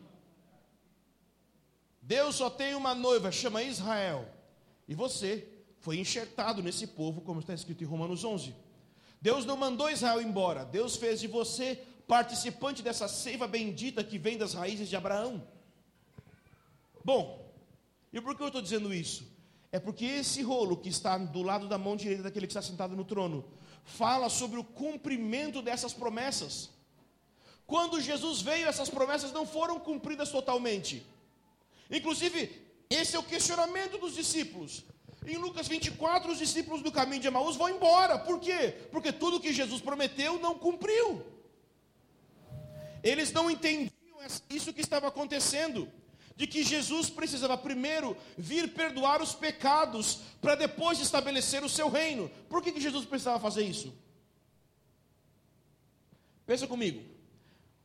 Deus só tem uma noiva, chama Israel. E você foi enxertado nesse povo, como está escrito em Romanos 11. Deus não mandou Israel embora, Deus fez de você participante dessa seiva bendita que vem das raízes de Abraão. Bom, e por que eu estou dizendo isso? É porque esse rolo que está do lado da mão direita daquele que está sentado no trono, fala sobre o cumprimento dessas promessas. Quando Jesus veio, essas promessas não foram cumpridas totalmente. Inclusive, esse é o questionamento dos discípulos. Em Lucas 24, os discípulos do caminho de Emaús vão embora. Por quê? Porque tudo que Jesus prometeu não cumpriu. Eles não entendiam isso que estava acontecendo. De que Jesus precisava primeiro vir perdoar os pecados, para depois estabelecer o seu reino. Por que, que Jesus precisava fazer isso? Pensa comigo.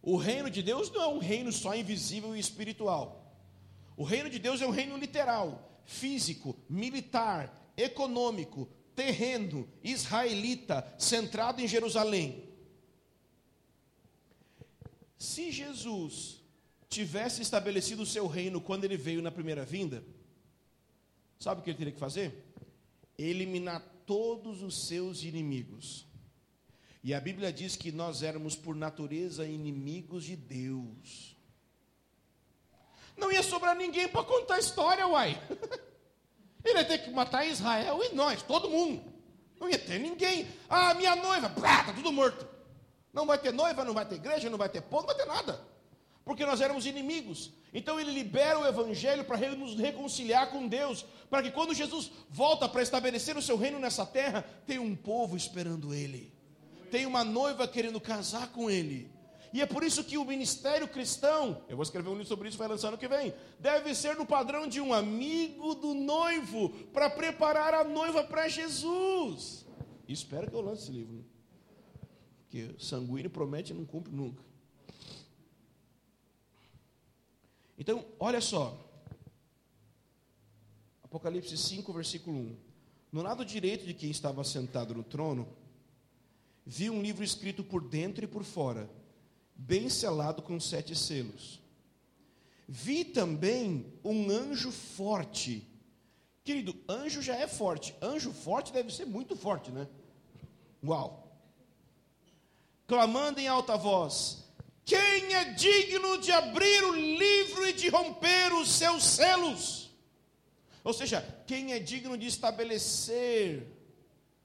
O reino de Deus não é um reino só invisível e espiritual. O reino de Deus é um reino literal, físico, militar, econômico, terreno, israelita, centrado em Jerusalém. Se Jesus tivesse estabelecido o seu reino quando ele veio na primeira vinda, sabe o que ele teria que fazer? Eliminar todos os seus inimigos. E a Bíblia diz que nós éramos, por natureza, inimigos de Deus. Não ia sobrar ninguém para contar a história, uai. <laughs> Ele ia ter que matar Israel e nós, todo mundo. Não ia ter ninguém. Ah, minha noiva, pá, tá tudo morto. Não vai ter noiva, não vai ter igreja, não vai ter povo, não vai ter nada. Porque nós éramos inimigos. Então ele libera o evangelho para nos reconciliar com Deus, para que quando Jesus volta para estabelecer o seu reino nessa terra, tenha um povo esperando ele. Tem uma noiva querendo casar com ele. E é por isso que o ministério cristão, eu vou escrever um livro sobre isso, vai lançar no que vem, deve ser no padrão de um amigo do noivo, para preparar a noiva para Jesus. Espero que eu lance esse livro. Né? Porque sanguíneo promete e não cumpre nunca. Então, olha só. Apocalipse 5, versículo 1. No lado direito de quem estava sentado no trono, vi um livro escrito por dentro e por fora bem selado com sete selos. Vi também um anjo forte. Querido, anjo já é forte. Anjo forte deve ser muito forte, né? Uau. Clamando em alta voz: Quem é digno de abrir o livro e de romper os seus selos? Ou seja, quem é digno de estabelecer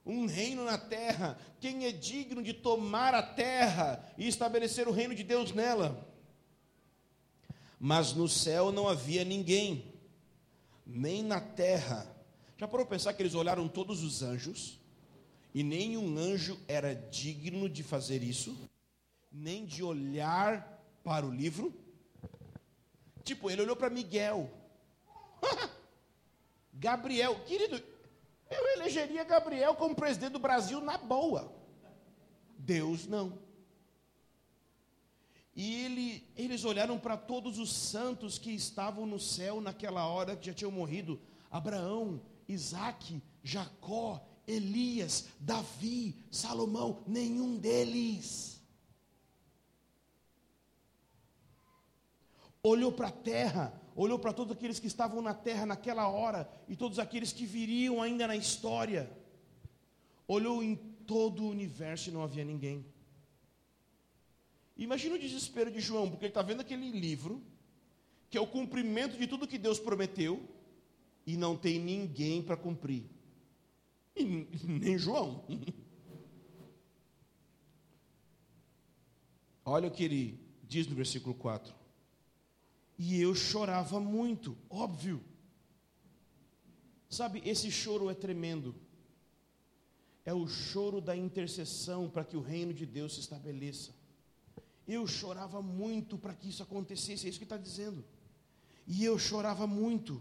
um reino na terra. Quem é digno de tomar a terra e estabelecer o reino de Deus nela? Mas no céu não havia ninguém, nem na terra. Já parou pensar que eles olharam todos os anjos e nenhum anjo era digno de fazer isso, nem de olhar para o livro? Tipo, ele olhou para Miguel. <laughs> Gabriel, querido, elegeria Gabriel como presidente do Brasil na boa. Deus não. E ele, eles olharam para todos os santos que estavam no céu naquela hora que já tinham morrido: Abraão, Isaac, Jacó, Elias, Davi, Salomão, nenhum deles. Olhou para a terra, olhou para todos aqueles que estavam na terra naquela hora e todos aqueles que viriam ainda na história. Olhou em todo o universo e não havia ninguém. Imagina o desespero de João, porque ele está vendo aquele livro, que é o cumprimento de tudo que Deus prometeu, e não tem ninguém para cumprir. E <laughs> nem João. <laughs> Olha o que ele diz no versículo 4. E eu chorava muito, óbvio. Sabe, esse choro é tremendo. É o choro da intercessão para que o reino de Deus se estabeleça. Eu chorava muito para que isso acontecesse, é isso que está dizendo. E eu chorava muito,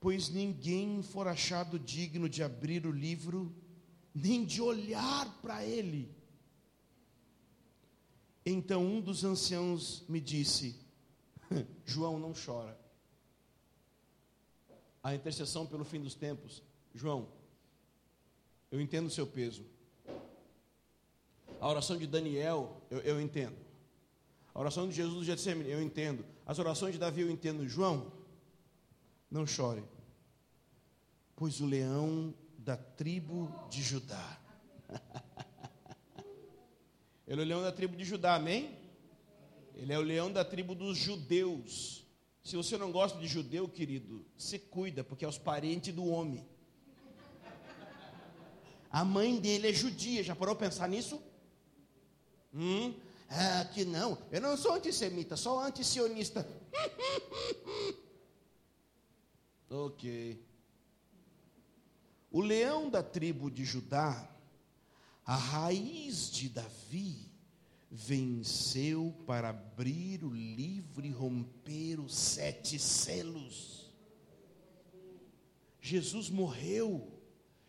pois ninguém for achado digno de abrir o livro, nem de olhar para ele. Então um dos anciãos me disse: João não chora. A intercessão pelo fim dos tempos. João, eu entendo o seu peso. A oração de Daniel, eu, eu entendo. A oração de Jesus do Getsemane, eu entendo. As orações de Davi, eu entendo. João, não chore, pois o leão da tribo de Judá. <laughs> Ele é o leão da tribo de Judá, amém? Ele é o leão da tribo dos judeus. Se você não gosta de judeu, querido, se cuida, porque é os parentes do homem. A mãe dele é judia, já parou a pensar nisso? Hum? Ah, que não, eu não sou antissemita, sou antisionista. <laughs> ok. O leão da tribo de Judá, a raiz de Davi, venceu para abrir o livro e romper os sete selos. Jesus morreu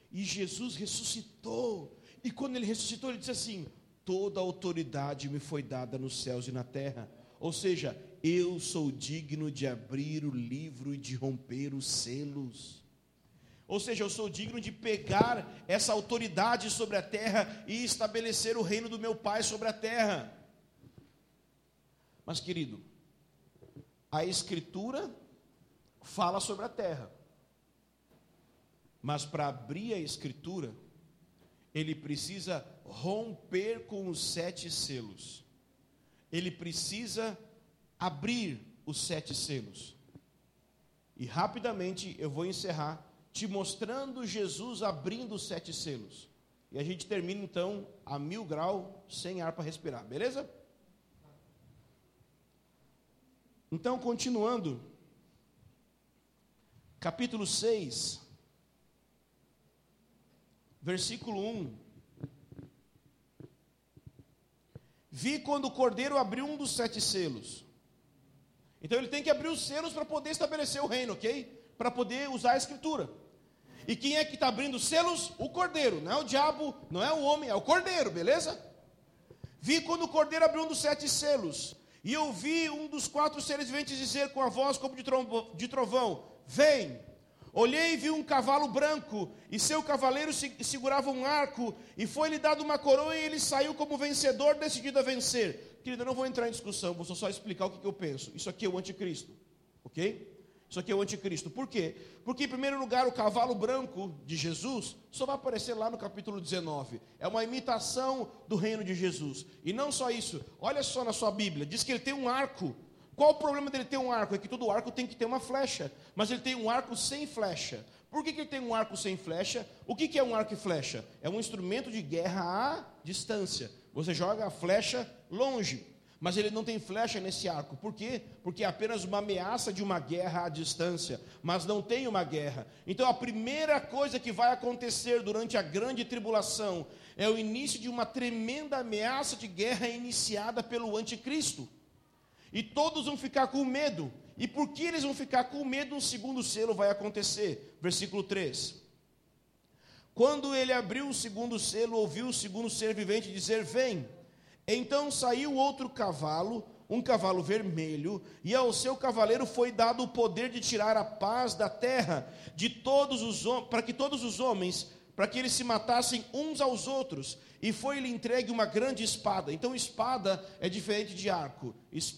e Jesus ressuscitou. E quando ele ressuscitou, ele disse assim: Toda autoridade me foi dada nos céus e na terra. Ou seja, eu sou digno de abrir o livro e de romper os selos. Ou seja, eu sou digno de pegar essa autoridade sobre a terra e estabelecer o reino do meu Pai sobre a terra. Mas, querido, a Escritura fala sobre a terra. Mas para abrir a Escritura, ele precisa romper com os sete selos. Ele precisa abrir os sete selos. E rapidamente eu vou encerrar te mostrando Jesus abrindo os sete selos. E a gente termina então a mil grau, sem ar para respirar, beleza? Então, continuando, capítulo 6, versículo 1. Vi quando o cordeiro abriu um dos sete selos. Então ele tem que abrir os selos para poder estabelecer o reino, ok? Para poder usar a escritura. E quem é que está abrindo os selos? O cordeiro, não é o diabo, não é o homem, é o cordeiro, beleza? Vi quando o cordeiro abriu um dos sete selos. E eu vi um dos quatro seres viventes dizer com a voz como de trovão: Vem! Olhei e vi um cavalo branco, e seu cavaleiro segurava um arco, e foi-lhe dado uma coroa, e ele saiu como vencedor, decidido a vencer. Querido, eu não vou entrar em discussão, vou só explicar o que eu penso. Isso aqui é o anticristo, ok? Isso aqui é o anticristo. Por quê? Porque, em primeiro lugar, o cavalo branco de Jesus só vai aparecer lá no capítulo 19. É uma imitação do reino de Jesus. E não só isso, olha só na sua Bíblia, diz que ele tem um arco qual o problema dele ter um arco? É que todo arco tem que ter uma flecha, mas ele tem um arco sem flecha. Por que, que ele tem um arco sem flecha? O que, que é um arco e flecha? É um instrumento de guerra à distância. Você joga a flecha longe, mas ele não tem flecha nesse arco. Por quê? Porque é apenas uma ameaça de uma guerra à distância, mas não tem uma guerra. Então a primeira coisa que vai acontecer durante a grande tribulação é o início de uma tremenda ameaça de guerra iniciada pelo anticristo. E todos vão ficar com medo. E por que eles vão ficar com medo, um segundo selo vai acontecer. Versículo 3. Quando ele abriu o segundo selo, ouviu o segundo ser vivente dizer: Vem. Então saiu outro cavalo, um cavalo vermelho, e ao seu cavaleiro foi dado o poder de tirar a paz da terra, de todos os para que todos os homens, para que eles se matassem uns aos outros e foi-lhe entregue uma grande espada. Então, espada é diferente de arco.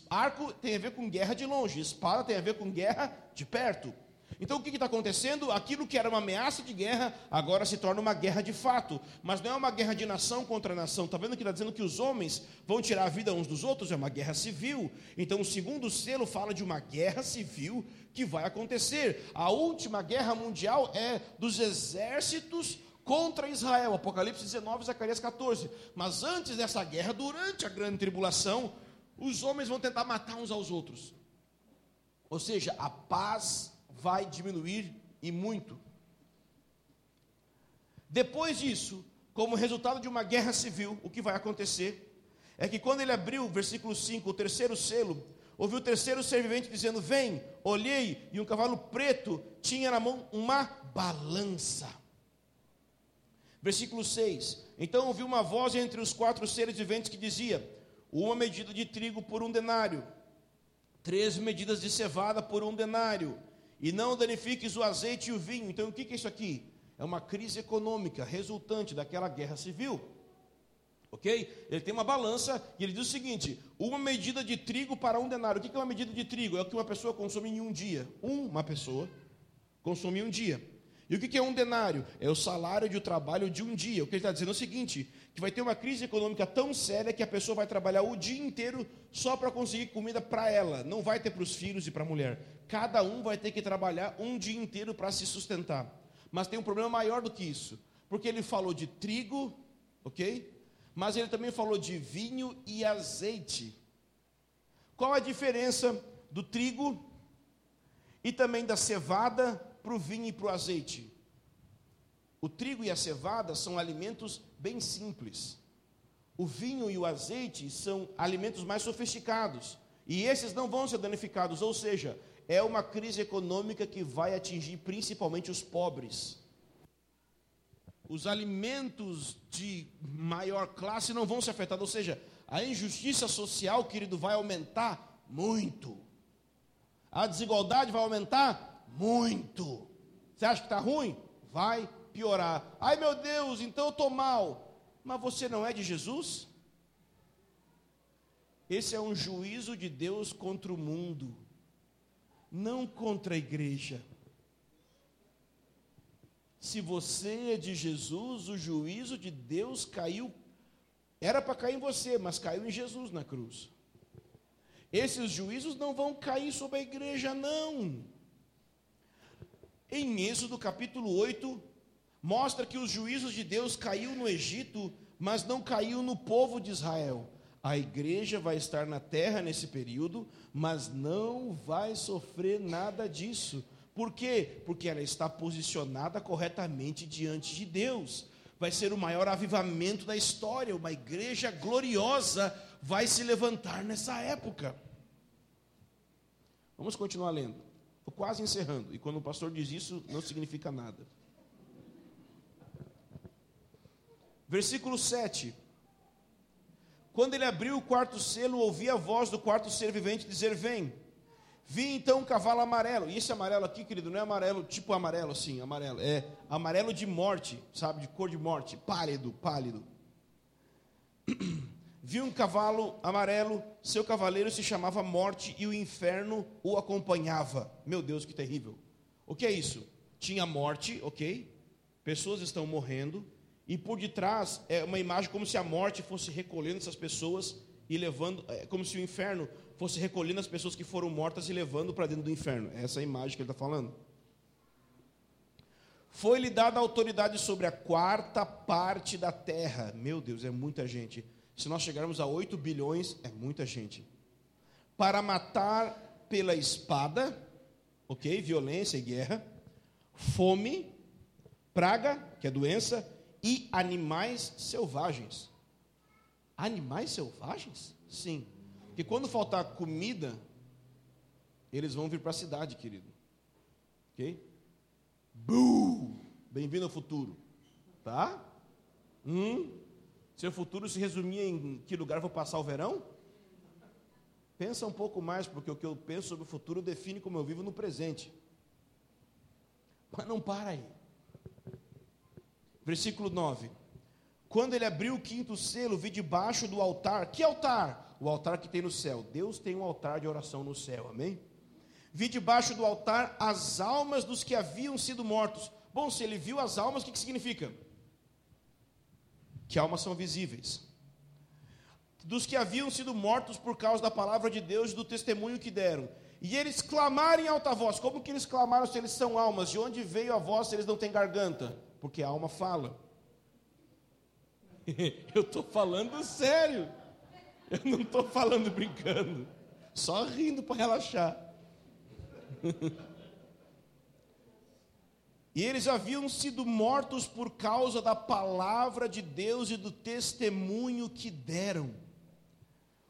Arco tem a ver com guerra de longe, espada tem a ver com guerra de perto. Então, o que está acontecendo? Aquilo que era uma ameaça de guerra, agora se torna uma guerra de fato. Mas não é uma guerra de nação contra nação. Está vendo que está dizendo que os homens vão tirar a vida uns dos outros? É uma guerra civil. Então, o segundo selo fala de uma guerra civil que vai acontecer. A última guerra mundial é dos exércitos contra Israel, Apocalipse 19, Zacarias 14. Mas antes dessa guerra, durante a grande tribulação, os homens vão tentar matar uns aos outros. Ou seja, a paz vai diminuir e muito. Depois disso, como resultado de uma guerra civil, o que vai acontecer é que quando ele abriu, versículo 5, o terceiro selo, ouviu o terceiro ser vivente dizendo: Vem, olhei, e um cavalo preto tinha na mão uma balança Versículo 6: Então ouvi uma voz entre os quatro seres viventes que dizia: Uma medida de trigo por um denário, três medidas de cevada por um denário, e não danifiques o azeite e o vinho. Então o que é isso aqui? É uma crise econômica resultante daquela guerra civil. Ok? Ele tem uma balança e ele diz o seguinte: uma medida de trigo para um denário. O que é uma medida de trigo? É o que uma pessoa consome em um dia. Uma pessoa consome em um dia. E o que é um denário? É o salário de um trabalho de um dia. O que ele está dizendo é o seguinte: que vai ter uma crise econômica tão séria que a pessoa vai trabalhar o dia inteiro só para conseguir comida para ela. Não vai ter para os filhos e para a mulher. Cada um vai ter que trabalhar um dia inteiro para se sustentar. Mas tem um problema maior do que isso. Porque ele falou de trigo, ok? Mas ele também falou de vinho e azeite. Qual a diferença do trigo e também da cevada para o vinho e para o azeite. O trigo e a cevada são alimentos bem simples. O vinho e o azeite são alimentos mais sofisticados. E esses não vão ser danificados, ou seja, é uma crise econômica que vai atingir principalmente os pobres. Os alimentos de maior classe não vão ser afetados, ou seja, a injustiça social, querido, vai aumentar muito. A desigualdade vai aumentar muito. Você acha que está ruim? Vai piorar. Ai meu Deus, então eu estou mal. Mas você não é de Jesus? Esse é um juízo de Deus contra o mundo, não contra a igreja. Se você é de Jesus, o juízo de Deus caiu, era para cair em você, mas caiu em Jesus na cruz. Esses juízos não vão cair sobre a igreja, não. Em Êxodo capítulo 8, mostra que os juízos de Deus caiu no Egito, mas não caiu no povo de Israel. A igreja vai estar na terra nesse período, mas não vai sofrer nada disso. Por quê? Porque ela está posicionada corretamente diante de Deus. Vai ser o maior avivamento da história, uma igreja gloriosa vai se levantar nessa época. Vamos continuar lendo. Estou quase encerrando, e quando o pastor diz isso, não significa nada. Versículo 7. Quando ele abriu o quarto selo, ouvi a voz do quarto ser vivente dizer: Vem. Vi então um cavalo amarelo. E esse amarelo aqui, querido, não é amarelo tipo amarelo assim, amarelo. É amarelo de morte, sabe? De cor de morte. Pálido, pálido. <clears throat> Vi um cavalo amarelo, seu cavaleiro se chamava Morte e o inferno o acompanhava. Meu Deus, que terrível. O que é isso? Tinha morte, ok? Pessoas estão morrendo, e por detrás é uma imagem como se a morte fosse recolhendo essas pessoas e levando, é como se o inferno fosse recolhendo as pessoas que foram mortas e levando para dentro do inferno. É essa a imagem que ele está falando. Foi-lhe dada autoridade sobre a quarta parte da terra. Meu Deus, é muita gente. Se nós chegarmos a 8 bilhões, é muita gente. Para matar pela espada, ok? Violência e guerra, fome, praga, que é doença, e animais selvagens. Animais selvagens? Sim. Porque quando faltar comida, eles vão vir para a cidade, querido. Ok? Bem-vindo ao futuro. Tá? Hum? Seu futuro se resumia em que lugar vou passar o verão? Pensa um pouco mais, porque o que eu penso sobre o futuro define como eu vivo no presente. Mas não para aí. Versículo 9. Quando ele abriu o quinto selo, vi debaixo do altar. Que altar? O altar que tem no céu. Deus tem um altar de oração no céu, amém? Vi debaixo do altar as almas dos que haviam sido mortos. Bom, se ele viu as almas, o que, que significa? Que almas são visíveis. Dos que haviam sido mortos por causa da palavra de Deus e do testemunho que deram. E eles clamaram em alta voz. Como que eles clamaram se eles são almas? De onde veio a voz se eles não têm garganta? porque a alma fala. <laughs> Eu estou falando sério. Eu não estou falando brincando. Só rindo para relaxar. <laughs> E eles haviam sido mortos por causa da palavra de Deus e do testemunho que deram.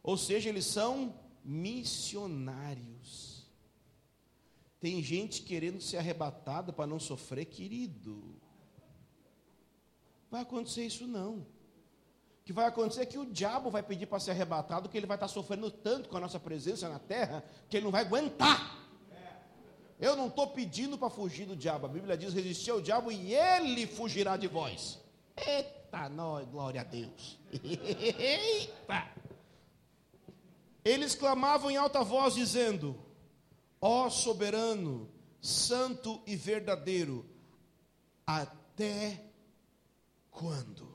Ou seja, eles são missionários. Tem gente querendo ser arrebatada para não sofrer, querido. Vai acontecer isso não. O que vai acontecer é que o diabo vai pedir para ser arrebatado, que ele vai estar sofrendo tanto com a nossa presença na terra, que ele não vai aguentar. Eu não estou pedindo para fugir do diabo. A Bíblia diz: resistir ao diabo e ele fugirá de vós. Eita, nós, glória a Deus. <laughs> Eita. Eles clamavam em alta voz, dizendo: Ó soberano, santo e verdadeiro, até quando?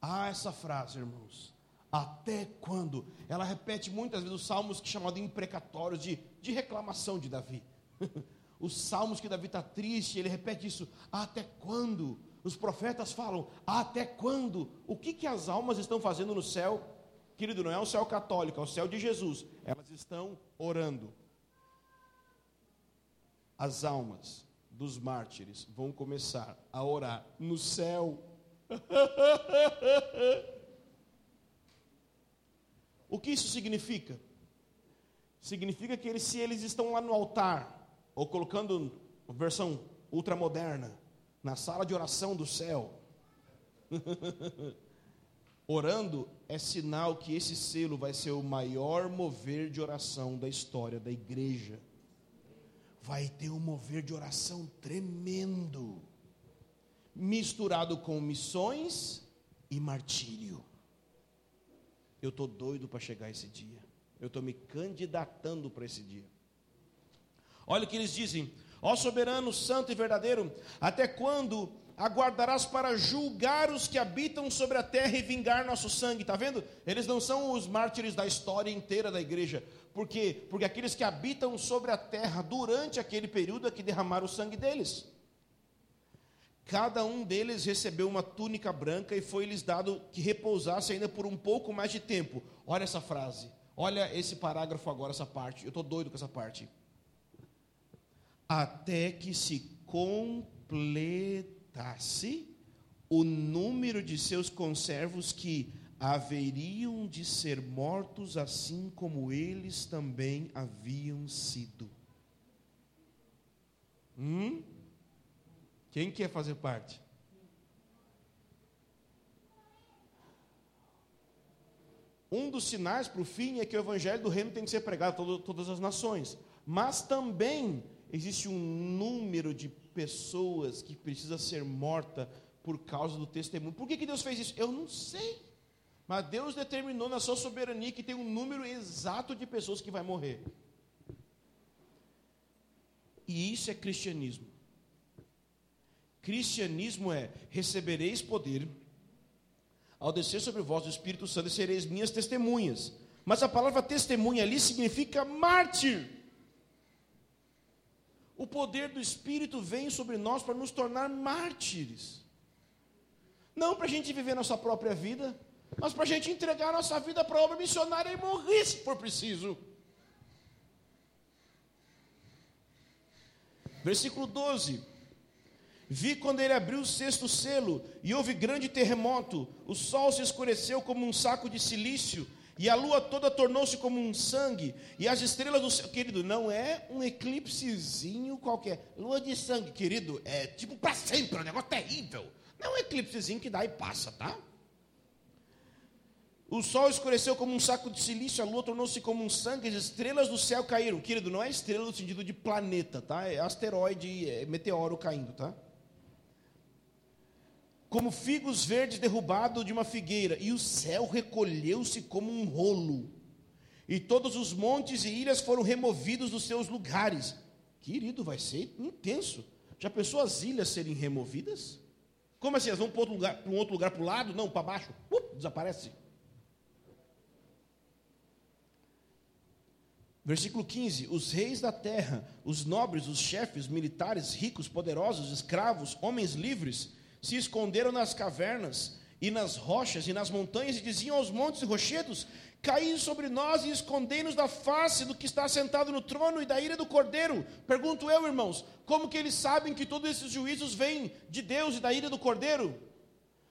Ah, essa frase, irmãos. Até quando? Ela repete muitas vezes os salmos que chamam de imprecatórios, de, de reclamação de Davi. <laughs> os salmos que Davi está triste, ele repete isso. Até quando? Os profetas falam, até quando? O que, que as almas estão fazendo no céu? Querido, não é o céu católico, é o céu de Jesus. Elas estão orando. As almas dos mártires vão começar a orar no céu. <laughs> O que isso significa? Significa que eles, se eles estão lá no altar, ou colocando versão ultramoderna, na sala de oração do céu, <laughs> orando, é sinal que esse selo vai ser o maior mover de oração da história da igreja. Vai ter um mover de oração tremendo, misturado com missões e martírio. Eu estou doido para chegar esse dia. Eu estou me candidatando para esse dia. Olha o que eles dizem: Ó soberano, santo e verdadeiro, até quando aguardarás para julgar os que habitam sobre a terra e vingar nosso sangue? Está vendo? Eles não são os mártires da história inteira da igreja. Por quê? Porque aqueles que habitam sobre a terra durante aquele período é que derramaram o sangue deles. Cada um deles recebeu uma túnica branca e foi-lhes dado que repousasse ainda por um pouco mais de tempo. Olha essa frase, olha esse parágrafo agora, essa parte. Eu estou doido com essa parte. Até que se completasse o número de seus conservos que haveriam de ser mortos, assim como eles também haviam sido. Hum? Quem quer fazer parte? Um dos sinais para o fim é que o evangelho do reino tem que ser pregado a todo, todas as nações. Mas também existe um número de pessoas que precisa ser morta por causa do testemunho. Por que, que Deus fez isso? Eu não sei. Mas Deus determinou na sua soberania que tem um número exato de pessoas que vai morrer. E isso é cristianismo. Cristianismo é: recebereis poder, ao descer sobre vós o Espírito Santo, e sereis minhas testemunhas. Mas a palavra testemunha ali significa mártir. O poder do Espírito vem sobre nós para nos tornar mártires. Não para a gente viver nossa própria vida, mas para a gente entregar nossa vida para a obra missionária e morrer se for preciso. Versículo 12. Vi quando ele abriu o sexto selo e houve grande terremoto. O sol se escureceu como um saco de silício e a lua toda tornou-se como um sangue e as estrelas do céu, querido, não é um eclipsezinho qualquer. Lua de sangue, querido, é tipo para sempre, é um negócio terrível. Não é um eclipsezinho que dá e passa, tá? O sol escureceu como um saco de silício, a lua tornou-se como um sangue, as estrelas do céu caíram. Querido, não é estrela no sentido de planeta, tá? É asteroide, é meteoro caindo, tá? Como figos verdes derrubados de uma figueira, e o céu recolheu-se como um rolo, e todos os montes e ilhas foram removidos dos seus lugares. Querido, vai ser intenso. Já pensou as ilhas serem removidas? Como assim? Elas vão para outro lugar, para um outro lugar para o lado? Não, para baixo. Uh, desaparece. Versículo 15: Os reis da terra, os nobres, os chefes, militares, ricos, poderosos, escravos, homens livres, se esconderam nas cavernas e nas rochas e nas montanhas e diziam aos montes e rochedos: Caí sobre nós e escondei-nos da face do que está sentado no trono e da ira do cordeiro. Pergunto eu, irmãos, como que eles sabem que todos esses juízos vêm de Deus e da ira do cordeiro?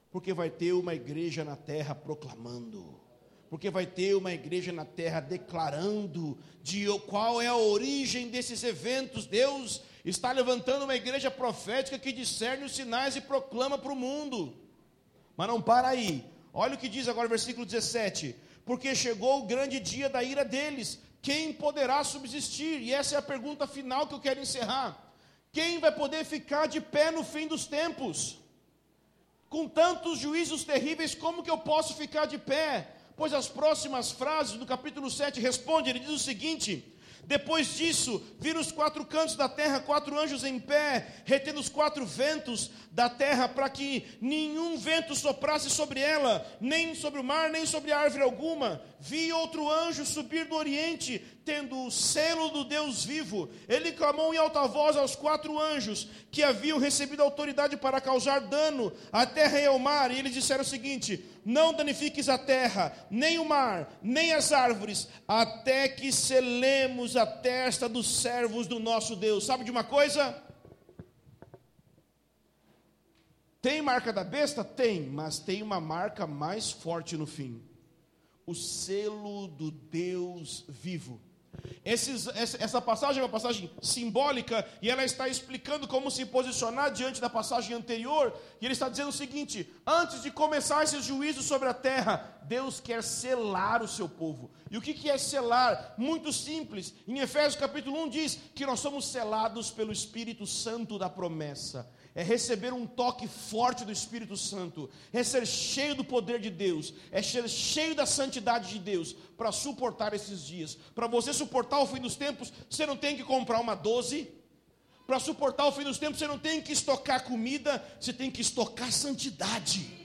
Porque vai ter uma igreja na terra proclamando porque vai ter uma igreja na terra declarando de qual é a origem desses eventos. Deus está levantando uma igreja profética que discerne os sinais e proclama para o mundo. Mas não para aí. Olha o que diz agora o versículo 17: Porque chegou o grande dia da ira deles, quem poderá subsistir? E essa é a pergunta final que eu quero encerrar. Quem vai poder ficar de pé no fim dos tempos? Com tantos juízos terríveis, como que eu posso ficar de pé? Pois as próximas frases do capítulo 7 respondem, ele diz o seguinte: depois disso, viram os quatro cantos da terra quatro anjos em pé, retendo os quatro ventos da terra, para que nenhum vento soprasse sobre ela, nem sobre o mar, nem sobre árvore alguma. Vi outro anjo subir do oriente, tendo o selo do Deus vivo. Ele clamou em alta voz aos quatro anjos que haviam recebido autoridade para causar dano à terra e ao mar, e eles disseram o seguinte: Não danifiques a terra, nem o mar, nem as árvores, até que selemos a testa dos servos do nosso Deus. Sabe de uma coisa? Tem marca da besta? Tem, mas tem uma marca mais forte no fim. o selo do Deus vivo. Esses, essa passagem é uma passagem simbólica e ela está explicando como se posicionar diante da passagem anterior. E ele está dizendo o seguinte: antes de começar esse juízo sobre a terra, Deus quer selar o seu povo. E o que é selar? Muito simples. Em Efésios capítulo 1 diz que nós somos selados pelo Espírito Santo da promessa é receber um toque forte do Espírito Santo, é ser cheio do poder de Deus, é ser cheio da santidade de Deus para suportar esses dias. Para você suportar o fim dos tempos, você não tem que comprar uma 12. Para suportar o fim dos tempos, você não tem que estocar comida, você tem que estocar santidade.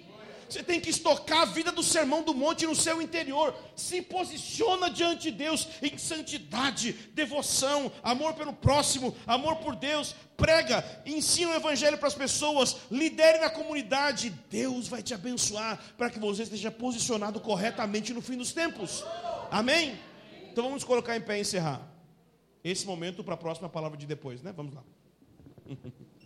Você tem que estocar a vida do sermão do monte no seu interior. Se posiciona diante de Deus em santidade, devoção, amor pelo próximo, amor por Deus. Prega, ensina o evangelho para as pessoas, lidere na comunidade. Deus vai te abençoar para que você esteja posicionado corretamente no fim dos tempos. Amém? Então vamos colocar em pé e encerrar. Esse momento para a próxima palavra de depois, né? Vamos lá. <laughs>